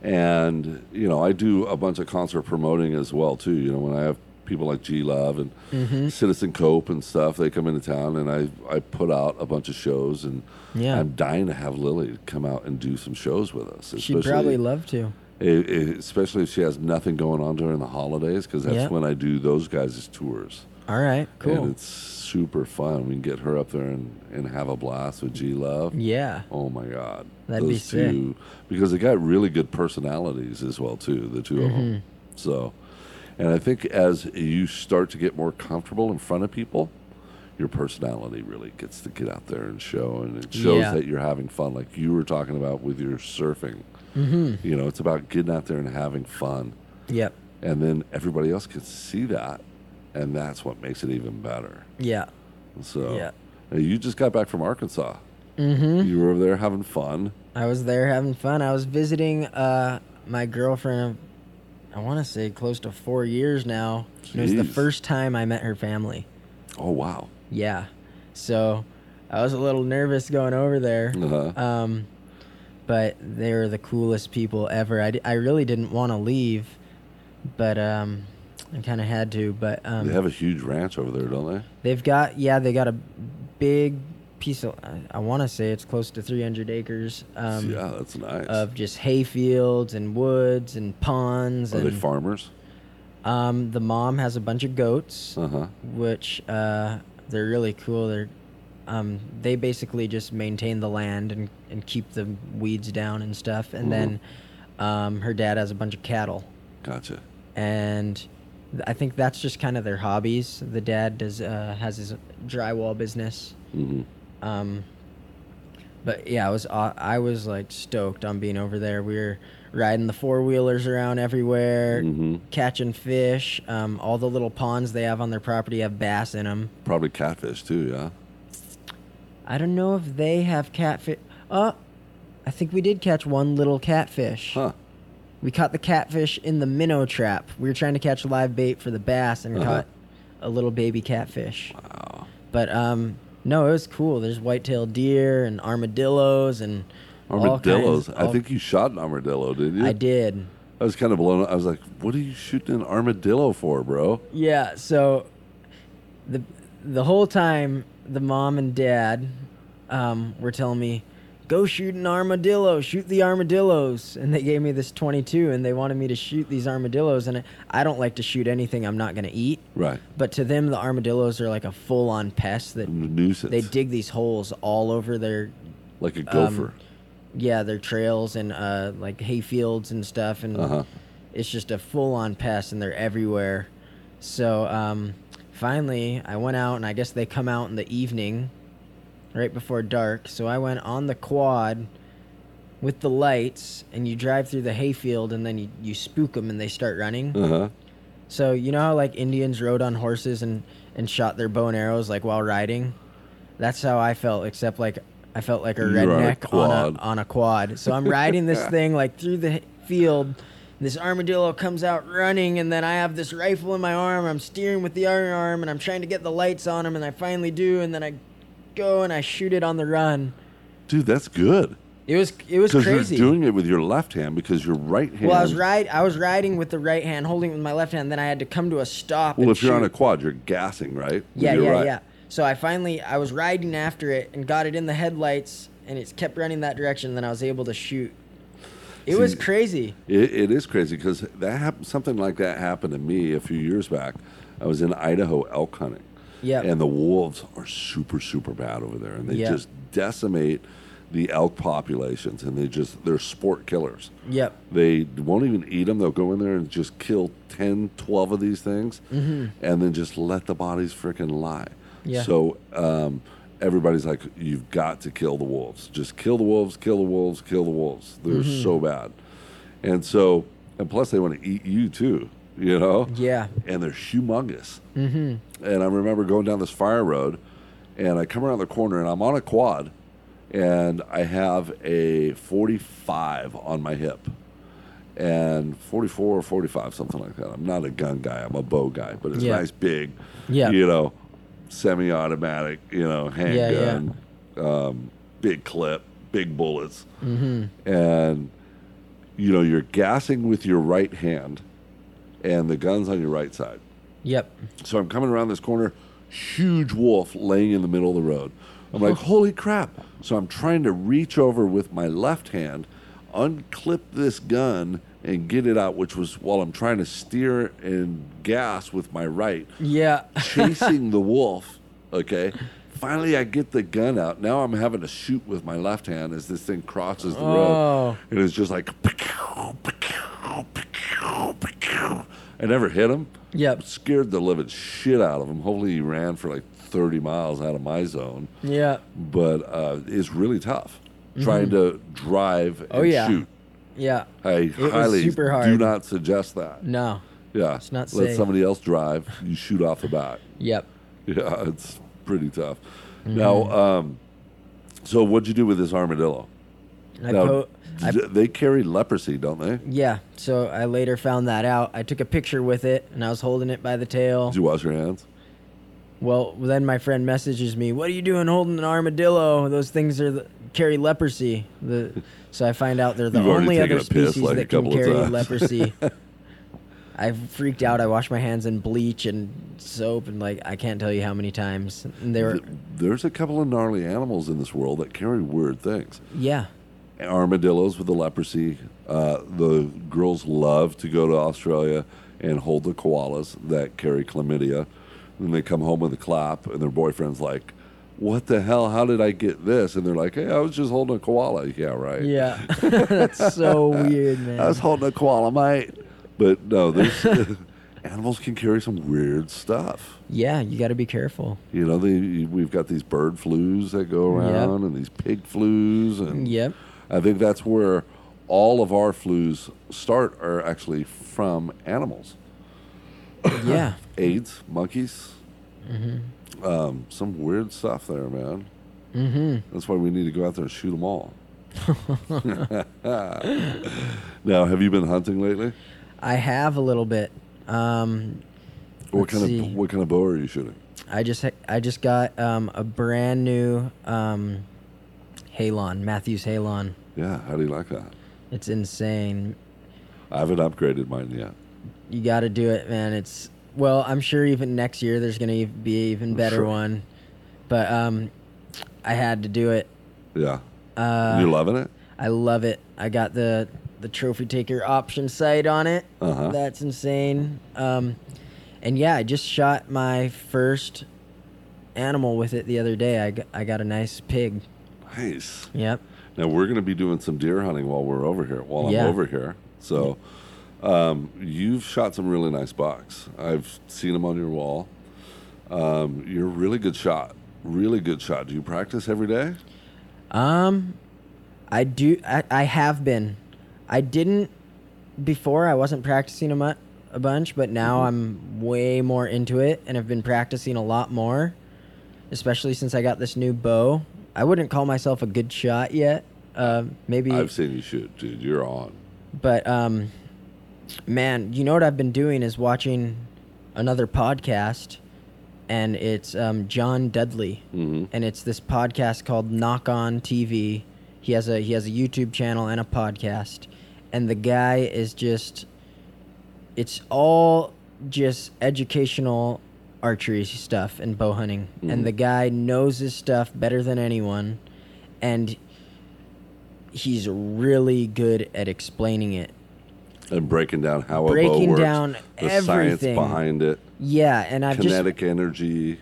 and you know, I do a bunch of concert promoting as well too. You know, when I have people like G Love and Mm-hmm. Citizen Cope and stuff, they come into town, and I I put out a bunch of shows, and Yeah. I'm dying to have Lily come out and do some shows with us. She'd probably love to. e- e- especially if she has nothing going on during the holidays, because that's Yeah. when I do those guys' tours. All right, cool. And it's super fun. We can get her up there and, and have a blast with G Love. yeah. Oh my God. That'd be Those sick. two, because they got really good personalities as well too, the 2 of Mm-hmm. them. So, and I think as you start to get more comfortable in front of people, your personality really gets to get out there and show, and it shows Yeah. that you're having fun, like you were talking about with your surfing. Mhm. You know, it's about getting out there and having fun, Yep. and then everybody else can see that, and that's what makes it even better. Yeah. So, Yeah. you just got back from Arkansas. Mm-hmm. You were over there having fun. I was there having fun. I was visiting uh my girlfriend I want to say close to 4 years now. It was the first time I met her family. Oh wow. Yeah. So I was a little nervous going over there. Uh-huh. Um, but they were the coolest people ever. I, d- I really didn't want to leave, but um, I kind of had to. But um, They have a huge ranch over there, don't they? they've got, yeah, they got a big piece of, I, I want to say it's close to 300 acres um, yeah, that's nice. of just hay fields and woods and ponds. Are and they farmers? um, the mom has a bunch of goats Uh huh. which uh, they're really cool. They're um, they basically just maintain the land and, and keep the weeds down and stuff. And then um, her dad has a bunch of cattle, Gotcha. and I think that's just kind of their hobbies. The dad does uh, has his drywall business. hmm Um, but yeah, I was aw- I was like stoked on being over there. We were riding the four wheelers around everywhere, hmm catching fish. Um, all the little ponds they have on their property have bass in them. Probably catfish too. Yeah. I don't know if they have catfish. Uh, I think we did catch one little catfish. Huh. We caught the catfish in the minnow trap. We were trying to catch live bait for the bass and we Uh-huh. caught a little baby catfish. Wow. But um, no, it was cool. There's white-tailed deer and armadillos and Armadillos. kinds- I think you shot an armadillo, didn't you? I did. I was kind of blown. I was like, "What are you shooting an armadillo for, bro?" Yeah. So the the whole time, the mom and dad um, were telling me, go shoot an armadillo, shoot the armadillos. And they gave me this 22 and they wanted me to shoot these armadillos. And I- don't like to shoot anything I'm not going to eat. Right. But to them, the armadillos are like a full on pest that Nuisance. they dig these holes all over their like a gopher. yeah their trails and uh, like hay fields and stuff and Uh-huh. it's just a full-on pest and they're everywhere so um, finally i went out and i guess they come out in the evening right before dark. So i went on the quad with the lights and you drive through the hayfield and then you, you spook them and they start running. Uh huh. so you know how like indians rode on horses and, and shot their bow and arrows like while riding? That's how i felt except like i felt like a You were on a redneck on a, on a quad. So i'm riding this thing like through the field. This armadillo comes out running and then i have this rifle in my arm. I'm steering with the other arm and i'm trying to get the lights on him and i finally do and then i go and i shoot it on the run Dude, that's good. it was it was Because you're crazy doing it with your left hand because your right hand. well i was ride i was riding with the right hand holding it with my left hand then i had to come to a stop Well, and if you're on shoot. a quad, you're gassing, right? With Yeah, your yeah, right. yeah. So I finally I was riding after it and got it in the headlights and it kept running that direction. Then I was able to shoot. It was See- crazy. It, it is crazy because that hap- something like that happened to me a few years back. I was in Idaho elk hunting. Yep. And the wolves are super, super bad over there, and they Yep. just decimate the elk populations, and they just they're sport killers. Yep. They won't even eat them. They'll go in there and just kill 10, 12 of these things, and then just let the bodies freaking lie. Mm-hmm. Yeah. So um, everybody's like, you've got to kill the wolves. Just kill the wolves, kill the wolves, kill the wolves. They're Mm-hmm. so bad. And so, and plus they want to eat you too, you know? Yeah. And they're humongous. Mm-hmm. And I remember going down this fire road, and I come around the corner, and I'm on a quad, and I have a 45 on my hip and 44 or 45, something like that. I'm not a gun guy, I'm a bow guy, but it's Yeah. nice, big, Yeah. you know, semi automatic, you know, Yeah, yeah. handgun, Um, big clip, big bullets. Mm-hmm. And, you know, you're gassing with your right hand, and the gun's on your right side. Yep. So I'm coming around this corner, huge wolf laying in the middle of the road. I'm like, uh-huh. holy crap. So I'm trying to reach over with my left hand, unclip this gun, and get it out, which was while I'm trying to steer and gas with my right, Yeah. chasing the wolf. Okay. Finally, I get the gun out. Now I'm having to shoot with my left hand as this thing crosses the Oh. road. And it's just like, I never hit him Yep. scared the living shit out of him. Hopefully, he ran for like 30 miles out of my zone, Yeah. but uh, it's really tough trying to drive and Mm-hmm. Oh, yeah. shoot. Yeah. I was highly super do not suggest that. No. Yeah, It's not let safe. somebody else drive. You shoot off the bat. Yep. Yeah, it's pretty tough. Mm-hmm. Now, um, so what'd you do with this armadillo? I now, po- I they carry leprosy, don't they? yeah. So I later found that out. I took a picture with it and I was holding it by the tail. Did you wash your hands? Well, then my friend messages me, "What are you doing holding an armadillo? Those things are the, carry leprosy." The, so I find out they're the You've only other species like, that can carry leprosy. I freaked out. I washed my hands in bleach and soap, and like I can't tell you how many times. And they were, There's a couple of gnarly animals in this world that carry weird things. yeah, armadillos with the leprosy. Uh, the girls love to go to Australia and hold the koalas that carry chlamydia. And they come home with a clap, and their boyfriend's like, What the hell? How did I get this? And they're like, Hey, I was just holding a koala. Yeah, right. yeah. That's so weird, man. I was holding a koala, mate. But no, there's, animals can carry some weird stuff. yeah, you got to be careful. You know, they, we've got these bird flus that go Yep. around and these pig flus. And Yep. I think that's where all of our flus start are actually from animals. Yeah. AIDS, monkeys, Mm-hmm. um, some weird stuff there, man. Mm-hmm. That's why we need to go out there and shoot them all. now, have you been hunting lately? I have a little bit. Um, What kind see. of what kind of bow are you shooting? I just I just got um, a brand new um, Halon, Mathews Halon. Yeah, how do you like that? It's insane. I haven't upgraded mine yet. You got to do it, man. It's well, I'm sure even next year there's gonna be an even better Sure. one, but um, I had to do it. Yeah, Uh, you loving it? I love it. I got the the trophy taker option sight on it. Uh-huh. That's insane. Um, and yeah, I just shot my first animal with it the other day. I got, I got a nice pig. Nice. Yep. Now we're going to be doing some deer hunting while we're over here. While Yeah. I'm over here, so um, you've shot some really nice bucks. I've seen them on your wall. Um, you're a really good shot. Really good shot. Do you practice every day? Um, I do. I, I have been. I didn't before. I wasn't practicing a, mu- a bunch, but now I'm way more into it and have been practicing a lot more. Especially since I got this new bow. I wouldn't call myself a good shot yet. Uh, maybe, I've seen you shoot, dude. You're on. but um, man, you know what I've been doing is watching another podcast, and it's um, John Dudley hmm and it's this podcast called Nock On TV. He has a he has a YouTube channel and a podcast, and the guy is just it's all just educational archery stuff and bow hunting, Mhm. and the guy knows his stuff better than anyone, and he's really good at explaining it. And breaking down how a bow Breaking works, down the science behind it, Yeah, and I've just kinetic energy.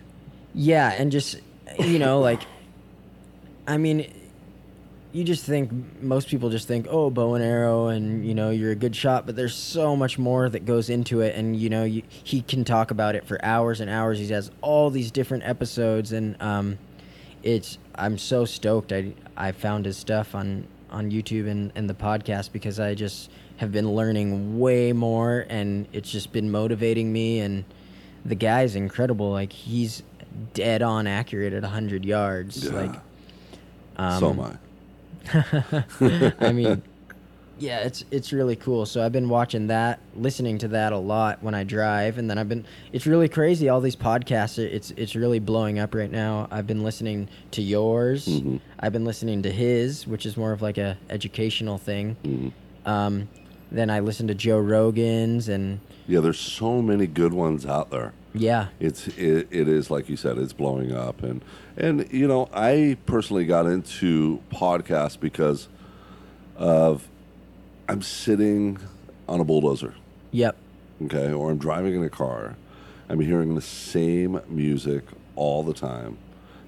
Yeah, and just you know, like, I mean, you just think most people just think, oh, bow and arrow, and you know, you're a good shot, but there's so much more that goes into it, and you know, you, he can talk about it for hours and hours. He has all these different episodes, and um, it's I'm so stoked. I I found his stuff on on YouTube and and the podcast because I just have been learning way more, and it's just been motivating me and the guy's incredible. Like he's dead on accurate at hundred yards. Yeah. Like, um, so am I. I mean, yeah, it's it's really cool. So I've been watching that, listening to that a lot when I drive, and then I've been. It's really crazy. All these podcasts, it's it's really blowing up right now. I've been listening to yours. Mhm. I've been listening to his, which is more of like a educational thing. Mhm. Um, then I listen to Joe Rogan's, and Yeah, there's so many good ones out there. Yeah, It's it, it is like you said, it's blowing up, and and you know, I personally got into podcasts because of I'm sitting on a bulldozer, yep, okay, or I'm driving in a car. I'm hearing the same music all the time,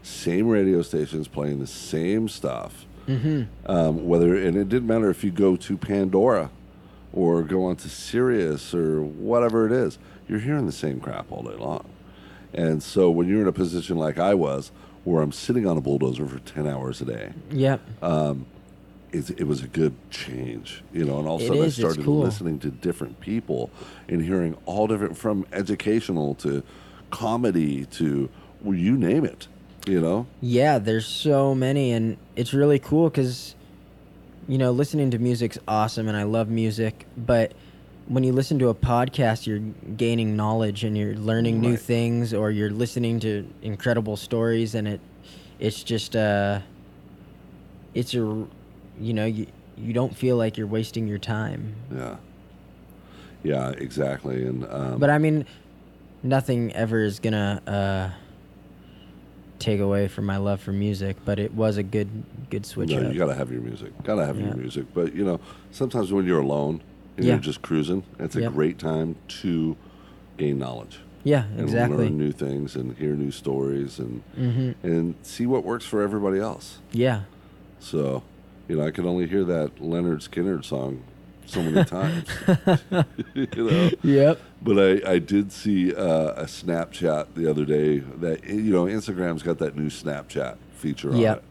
same radio stations playing the same stuff. mm-hmm. Um, whether and it didn't matter if you go to Pandora or go on to Sirius or whatever it is, you're hearing the same crap all day long. And so when you're in a position like I was, where I'm sitting on a bulldozer for ten hours a day, yep. Um, it, it was a good change, you know. And all of a sudden, is, I started cool. listening to different people and hearing all different, from educational to comedy to well, you name it, you know. Yeah, there's so many, and it's really cool because, you know, listening to music's awesome, and I love music. But when you listen to a podcast, you're gaining knowledge and you're learning new Right. things, or you're listening to incredible stories, and it, it's just uh, it's a, you know, you you don't feel like you're wasting your time. Yeah. Yeah, exactly. And um, But I mean, nothing ever is gonna uh, take away from my love for music. But it was a good good switch no, up. you gotta have your music. Gotta have Yeah. your music. But you know, sometimes when you're alone and Yeah. you're just cruising, it's a Yep. great time to gain knowledge yeah, and exactly. learn new things and hear new stories and hmm and see what works for everybody else. Yeah, So, you know, I could only hear that Lynyrd Skynyrd song so many times. you know. Yep. But I, I did see uh, a Snapchat the other day that you know Instagram's got that new Snapchat feature on Yep.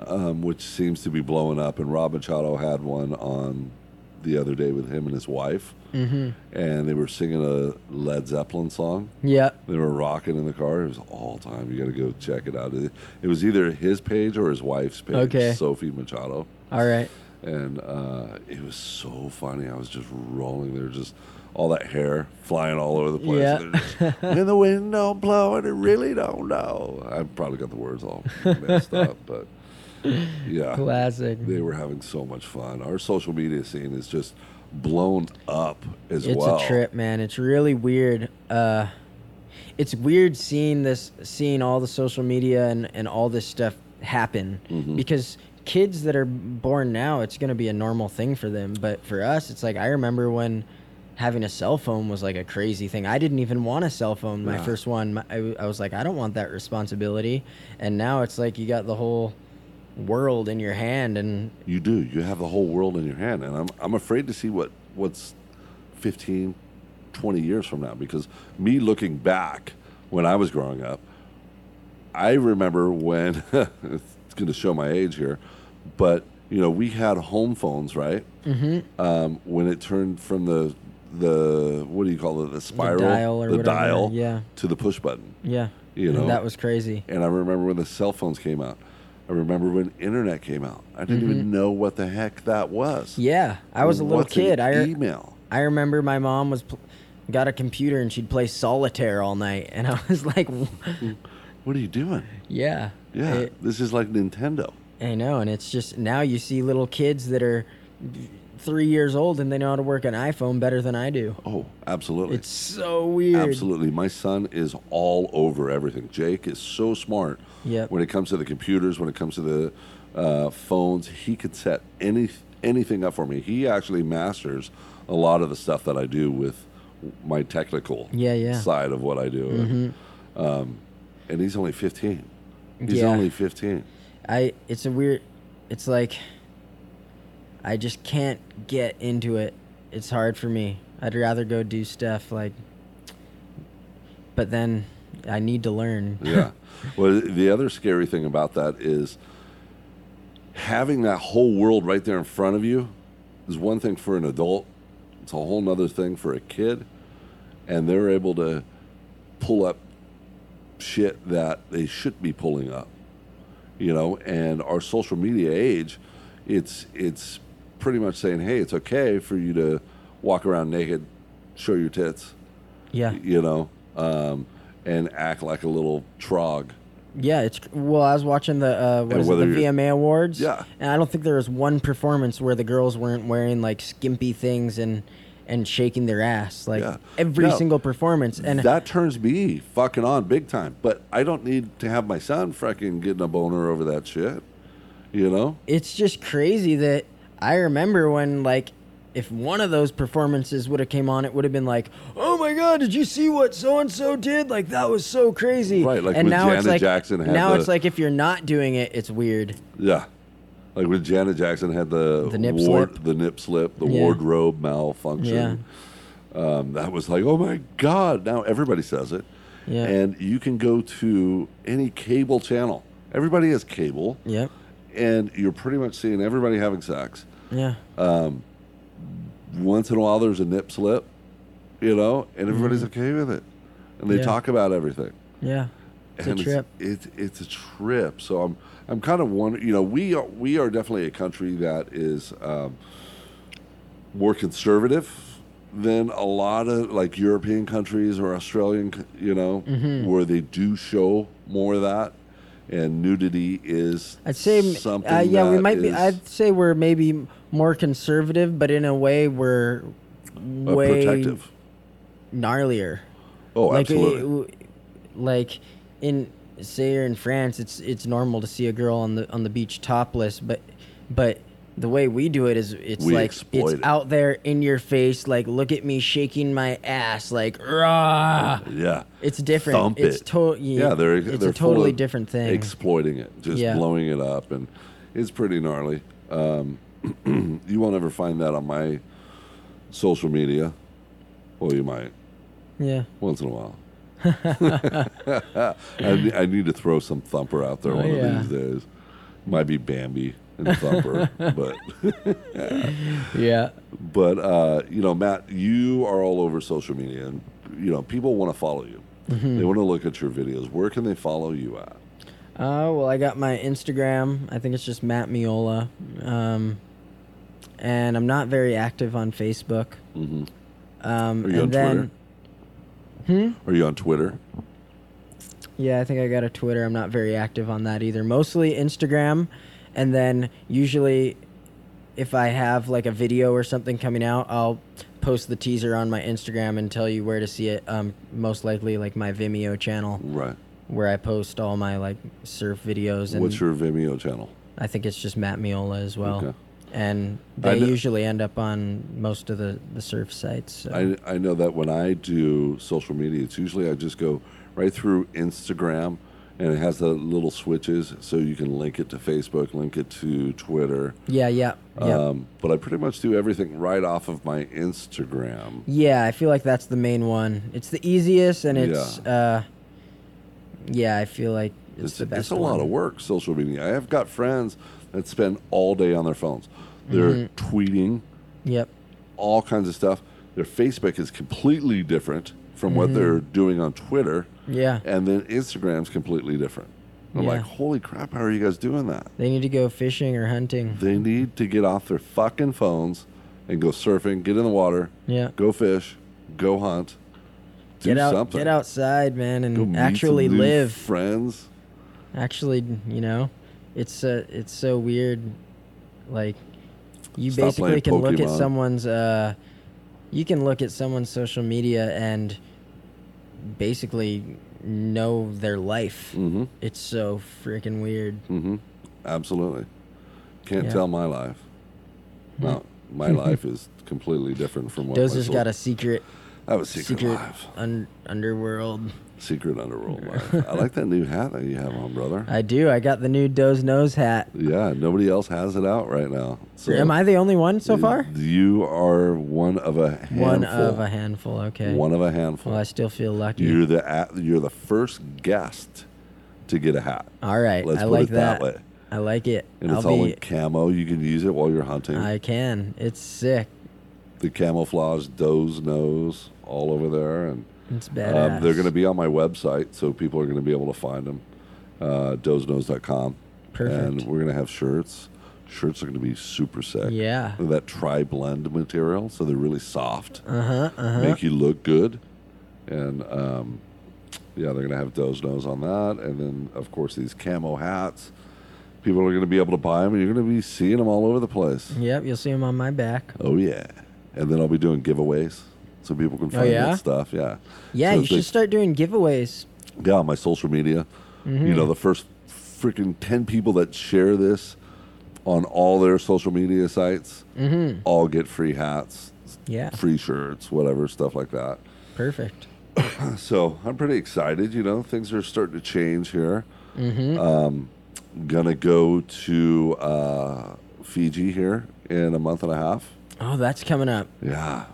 it, um, which seems to be blowing up. And Rob Machado had one on the other day with him and his wife, hmm and they were singing a Led Zeppelin song. Yep. They were rocking in the car. It was all time. You got to go check it out. It, it was either his page or his wife's page, Okay. Sophie Machado All right. And uh, it was so funny. I was just rolling there, just all that hair flying all over the place. Yeah. Just, and the wind don't blow, and it really don't know. I probably got the words all messed up, but yeah, Classic. they were having so much fun. Our social media scene is just blown up as It's well. It's a trip, man. It's really weird. Uh, it's weird seeing this, seeing all the social media and, and all this stuff happen Mhm. because kids that are born now, it's gonna be a normal thing for them. But for us, it's like I remember when having a cell phone was like a crazy thing. I didn't even want a cell phone. My Yeah. first one, I, I was like, I don't want that responsibility. And now it's like you got the whole world in your hand, and You do. You have the whole world in your hand, and I'm I'm afraid to see what what's 15, 20 years from now because me looking back when I was growing up, I remember when it's going to show my age here, but you know we had home phones, right? Mm-hmm. Um, when it turned from the the what do you call it the spiral dial or the dial yeah. to the push button yeah, You and know? that was crazy. and I remember when the cell phones came out. I remember when internet came out. I didn't Mm-hmm. even know what the heck that was. Yeah, I was a little What's kid. I re- email. I remember my mom was pl- got a computer and she'd play solitaire all night, and I was like, What are you doing? yeah, Yeah, It- this is like Nintendo. I know, and it's just now you see little kids that are three years old and they know how to work an iPhone better than I do. Oh, absolutely. It's so weird. Absolutely. My son is all over everything. Jake is so smart Yep. when it comes to the computers, when it comes to the uh, phones. He could set any anything up for me. He actually masters a lot of the stuff that I do with my technical Yeah, yeah. Mm-hmm. side of what I do. Um, and he's only 15. He's Yeah. only 15. I it's a weird it's like I just can't get into it. It's hard for me. I'd rather go do stuff like but then I need to learn. Yeah. well, the other scary thing about that is having that whole world right there in front of you is one thing for an adult. It's a whole nother thing for a kid. And they're able to pull up shit that they should be pulling up. You know, and our social media age, it's it's pretty much saying, hey, it's okay for you to walk around naked, show your tits, Yeah. you know, um, and act like a little trog. Yeah, it's well. I was watching the uh, what is it, the VMA Awards. Yeah. and I don't think there was one performance where the girls weren't wearing like skimpy things and and shaking their ass like Yeah. every No. single performance. And that turns me fucking on big time. But I don't need to have my son fucking getting a boner over that shit. You know? it's just crazy that I remember when like if one of those performances would have came on, it would have been like, "Oh my god, did you see what so and so did? Like that was so crazy." Right, like and now it's like Jackson had now the- it's like if you're not doing it, it's weird. Yeah. Like when Janet Jackson had the The nip ward- slip. the nip slip, the Yeah. wardrobe malfunction. Um, that was like, oh my god! Now everybody says it, Yeah. and you can go to any cable channel. Everybody has cable, Yep. and you're pretty much seeing everybody having sex. Yeah. Um, once in a while there's a nip slip, you know, and everybody's okay with it, and they Mm-hmm. Yeah. talk about everything. Yeah. It's and a trip. It's, it's it's a trip. So I'm I'm kind of wondering. You know, we are we are definitely a country that is um, more conservative than a lot of like European countries or Australian. You know, Mm-hmm. where they do show more of that, and nudity is I'd say, something. uh, yeah, we might be. I'd say we're maybe more conservative, but in a way we're uh, way protective. gnarlier. Oh, like, absolutely. like in say you're in France, it's it's normal to see a girl on the on the beach topless, but but the way we do it is it's We like it's it. out there in your face, like look at me shaking my ass, like rah. yeah. It's different. Thump it's it. to- yeah, they're it's they're a totally different thing. Exploiting it, just Yeah. blowing it up, and it's pretty gnarly. Um, you won't ever find that on my social media. Well, you might yeah. once in a while. I, I need to throw some thumper out there Oh, one yeah. of these days. Might be Bambi and thumper, but Yeah. but uh, you know, Matt, you are all over social media, and you know, people want to follow you. Mm-hmm. They want to look at your videos. Where can they follow you at? Uh, well, I got my Instagram. I think it's just Matt Meola. Um, and I'm not very active on Facebook. hmm Um, Are you on and then, Twitter? Are you on Twitter? yeah, I think I got a Twitter. I'm not very active on that either. Mostly Instagram. And then usually, if I have like a video or something coming out, I'll post the teaser on my Instagram and tell you where to see it. Um, most likely, like my Vimeo channel, Right. where I post all my like surf videos. And What's your Vimeo channel? I think it's just Matt Meola as well. Okay. And they kn- usually end up on most of the, the surf sites. So. I, I know that when I do social media, it's usually I just go right through Instagram and it has the little switches so you can link it to Facebook, link it to Twitter. yeah, yeah, yeah. Um, but I pretty much do everything right off of my Instagram. yeah, I feel like that's the main one. It's the easiest, and it's Yeah. uh, yeah, I feel like it's, It's, the best. it's a lot of work, social media. I have got friends that spend all day on their phones. They're Mm-hmm. tweeting Yep. all kinds of stuff. Their Facebook is completely different from what Mm-hmm. they're doing on Twitter. Yeah. And then Instagram's completely different. I'm Yeah. like, holy crap, how are you guys doing that? They need to go fishing or hunting. They need to get off their fucking phones and go surfing, get in the water, Yeah. go fish, go hunt, do Get out, something. get outside, man, and actually live. friends. Actually, you know, it's uh, it's so weird. Like, you Stop basically can look at someone's uh, you can look at someone's social media and basically know their life. Mm-hmm. It's so freaking weird. Mm-hmm. Absolutely. Can't Yeah. tell my life. No, my life is completely different from what Dozer's got a secret, I have a secret, secret life. un- underworld. Secret underworld life. I like that new hat that you have on, brother. I do. I got the new Doze Knows hat. Yeah, nobody else has it out right now. So Am I the only one so far? You are one of a handful. One of a handful. Okay. One of a handful. Well, I still feel lucky. You're the at, you're the first guest to get a hat. All right. Let's I put like it that way. I like it. And I'll it's all be. in camo. You can use it while you're hunting. I can. It's sick. the camouflage Doze Knows all over there, and It's badass. um, they're going to be on my website, so people are going to be able to find them. Uh, dozeknows.com. Perfect. And we're going to have shirts. Shirts are going to be super sick. Yeah. That tri blend material, so they're really soft, Uh huh. Uh huh. make you look good, and um, yeah, they're going to have Doze Knows on that, and then of course these camo hats. People are going to be able to buy them, and you're going to be seeing them all over the place. Yep. You'll see them on my back. Oh yeah, and then I'll be doing giveaways so people can Oh, find yeah? that stuff. Yeah. Yeah. So you should they- start doing giveaways. Yeah, on my social media. You Mm-hmm. know, the first freaking ten people that share this on all their social media sites Mm-hmm. all get free hats, Yeah. free shirts, whatever stuff like that. Perfect. So I'm pretty excited. You know, things are starting to change here. Mm-hmm. Um, gonna go to uh, Fiji here in a month and a half. Oh, that's coming up, Yeah.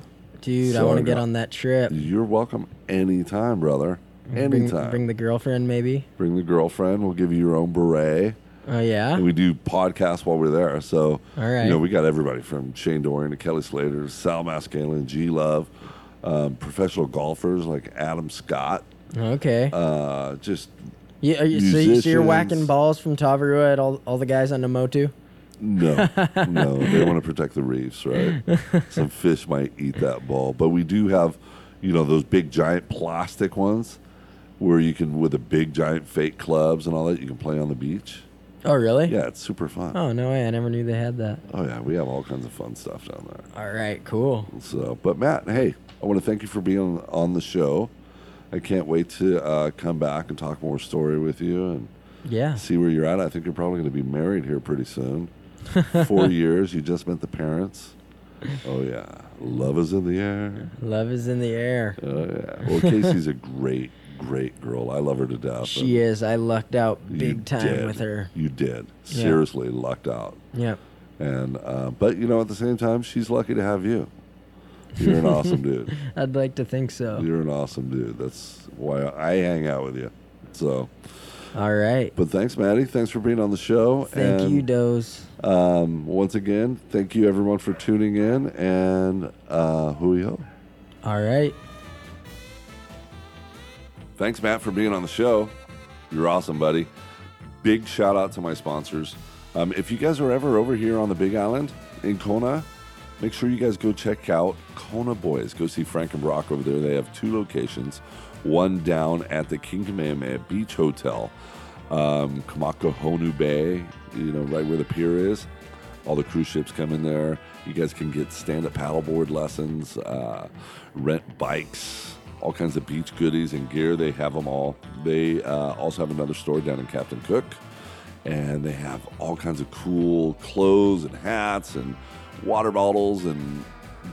Dude. I want to get on that trip. You're welcome anytime, brother. Bring, Anytime. bring the girlfriend, maybe. Bring the girlfriend. We'll give you your own bure. Oh yeah. And we do podcasts while we're there. So, All right. you know, we got everybody from Shane Dorian to Kelly Slater, Sal Masekela, G Love, um, professional golfers like Adam Scott. Okay. Uh, just yeah. Are you, so, you, so you're whacking balls from Tavarua at all, all the guys on the Motu? No, no. They want to protect the reefs, right? Some fish might eat that ball, but we do have, you know, those big giant plastic ones where you can, with the big giant fake clubs and all that, you can play on the beach. Oh really? Yeah, it's super fun. Oh no way! I never knew they had that. Oh yeah, we have all kinds of fun stuff down there. All right. Cool. So, but Matt, hey, I want to thank you for being on the show. I can't wait to uh, come back and talk more story with you and Yeah. see where you're at. I think you're probably going to be married here pretty soon. Four years, you just met the parents. Oh yeah, love is in the air. Love is in the air. Oh yeah. Well, Casey's a great, great girl. I love her to death. She is. I lucked out big time did. with her. You did Yeah. seriously lucked out. Yep. And uh, but you know, at the same time, she's lucky to have you. You're an awesome dude. I'd like to think so. You're an awesome dude. That's why I hang out with you. So, All right. but thanks, Maddie. Thanks for being on the show. Thank and, you, Doze. Um, once again, thank you everyone for tuning in, and uh, ho. All right. Thanks, Matt, for being on the show. You're awesome, buddy. Big shout out to my sponsors. Um, if you guys are ever over here on the Big Island in Kona, make sure you guys go check out Kona Boys. Go see Frank and Brock over there. They have two locations one down at the King Kamehameha Beach Hotel, um, Kamakahonu Bay, you know, right where the pier is. All the cruise ships come in there. You guys can get stand up paddleboard lessons, uh, rent bikes, all kinds of beach goodies and gear. They have them all. They uh, also have another store down in Captain Cook. and they have all kinds of cool clothes and hats and water bottles and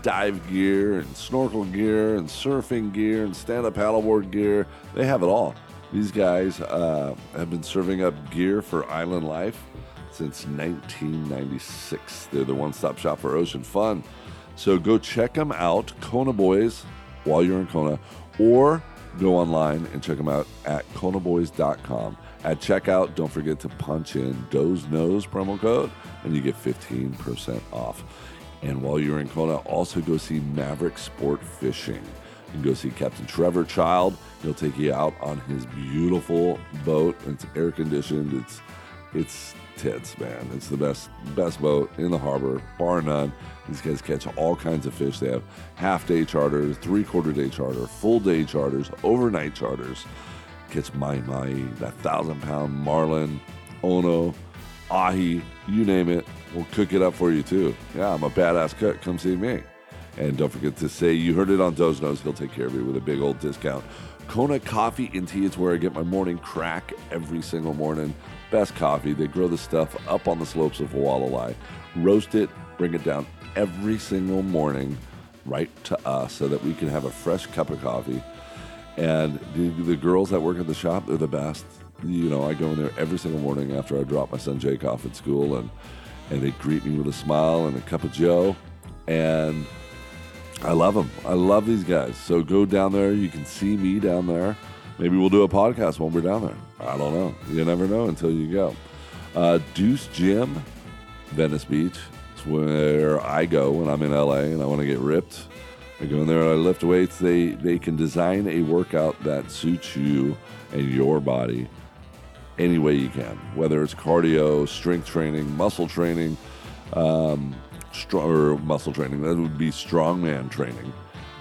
dive gear and snorkel gear and surfing gear and stand-up paddleboard gear. They have it all. These guys uh, have been serving up gear for island life since 1996. They're the one-stop shop for ocean fun. So go check them out, Kona Boys, while you're in Kona, or go online and check them out at konaboys.com. At checkout, don't forget to punch in Doze Knows promo code and you get 15% off. And while you're in Kona, also go see Maverick Sport Fishing. You can go see Captain Trevor Child. He'll take you out on his beautiful boat. It's air conditioned. It's it's tits, man. It's the best best boat in the harbor, bar none. These guys catch all kinds of fish. They have half day charters, three quarter day charter, full day charters, overnight charters. Catch mahi mahi, that thousand pound marlin, ono, ahi, you name it. We'll cook it up for you too. Yeah, I'm a badass cook. Come see me. And don't forget to say you heard it on Doze Knows. He'll take care of you with a big old discount. Kona Coffee and Tea is where I get my morning crack every single morning. Best coffee. They grow the stuff up on the slopes of Hualalai, roast it, bring it down every single morning right to us so that we can have a fresh cup of coffee. And the, the girls that work at the shop, they're the best. You know, I go in there every single morning after I drop my son Jake off at school, and and they greet me with a smile and a cup of Joe, and I love them. I love these guys. So go down there. You can see me down there. Maybe we'll do a podcast when we're down there. I don't know. You never know until you go. Uh, Deuce Gym, Venice Beach. It's where I go when I'm in LA and I want to get ripped. I go in there and I lift weights. They they can design a workout that suits you and your body any way you can, whether it's cardio, strength training, muscle training, um, muscle training. That would be strongman training,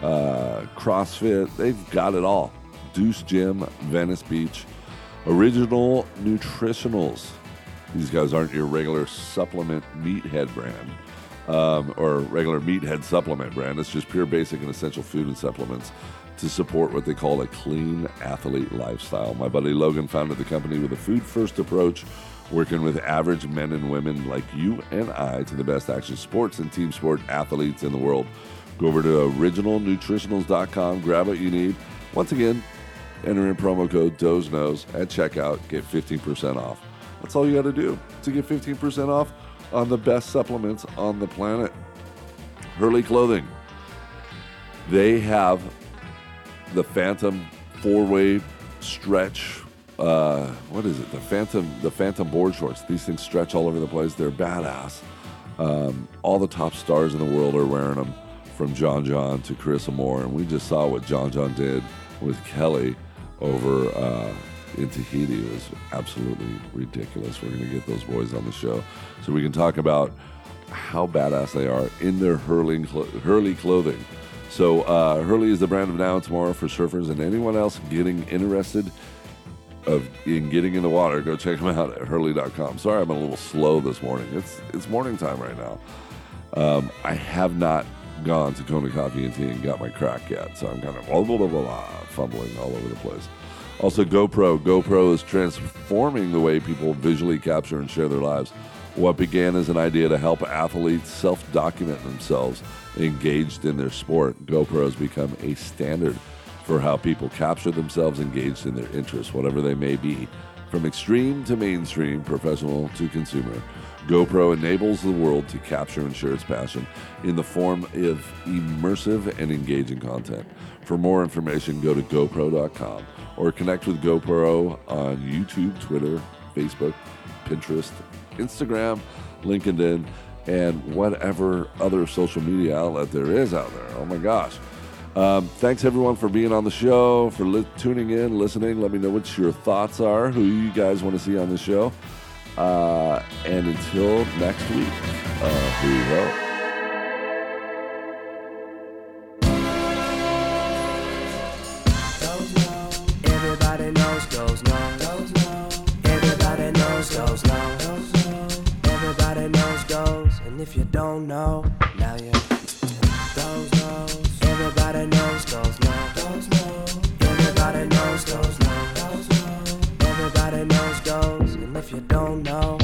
uh, CrossFit. They've got it all. Deuce Gym, Venice Beach, original nutritionals. These guys aren't your regular supplement meathead brand um, or regular meathead supplement brand. It's just pure basic and essential food and supplements to support what they call a clean athlete lifestyle. My buddy Logan founded the company with a food first approach, working with average men and women like you and I to the best action sports and team sport athletes in the world. Go over to originalnutritionals.com, grab what you need. Once again, enter in promo code Doze Knows at checkout, get 15% off. That's all you got to do to get 15% off on the best supplements on the planet. Hurley Clothing. They have the Phantom four-way stretch. Uh, what is it? The Phantom, the Phantom board shorts. These things stretch all over the place. They're badass. Um, all the top stars in the world are wearing them, from John John to Chris Moore, and we just saw what John John did with Kelly over uh, in Tahiti. It was absolutely ridiculous. We're going to get those boys on the show so we can talk about how badass they are in their Hurley, Hurley clothing. So uh, Hurley is the brand of now tomorrow for surfers and anyone else getting interested of in getting in the water. Go check them out at Hurley.com. Sorry, I'm a little slow this morning. It's it's morning time right now. Um, I have not gone to Kona Coffee and Tea and got my crack yet, so I'm kind of blah, blah, blah, blah, fumbling all over the place. Also, GoPro. GoPro is transforming the way people visually capture and share their lives. What began as an idea to help athletes self document themselves engaged in their sport, GoPro has become a standard for how people capture themselves engaged in their interests, whatever they may be. From extreme to mainstream, professional to consumer, GoPro enables the world to capture and share its passion in the form of immersive and engaging content. For more information, go to GoPro.com or connect with GoPro on YouTube, Twitter, Facebook, Pinterest, Instagram, LinkedIn, and whatever other social media outlet there is out there. Oh my gosh. Um, thanks everyone for being on the show, for li- tuning in, listening. Let me know what your thoughts are, who you guys want to see on the show. Uh, and until next week, uh, Everybody and if you don't know, now you goes knows. Everybody knows goes no. Everybody knows goes no. Everybody knows goes, and if you don't know.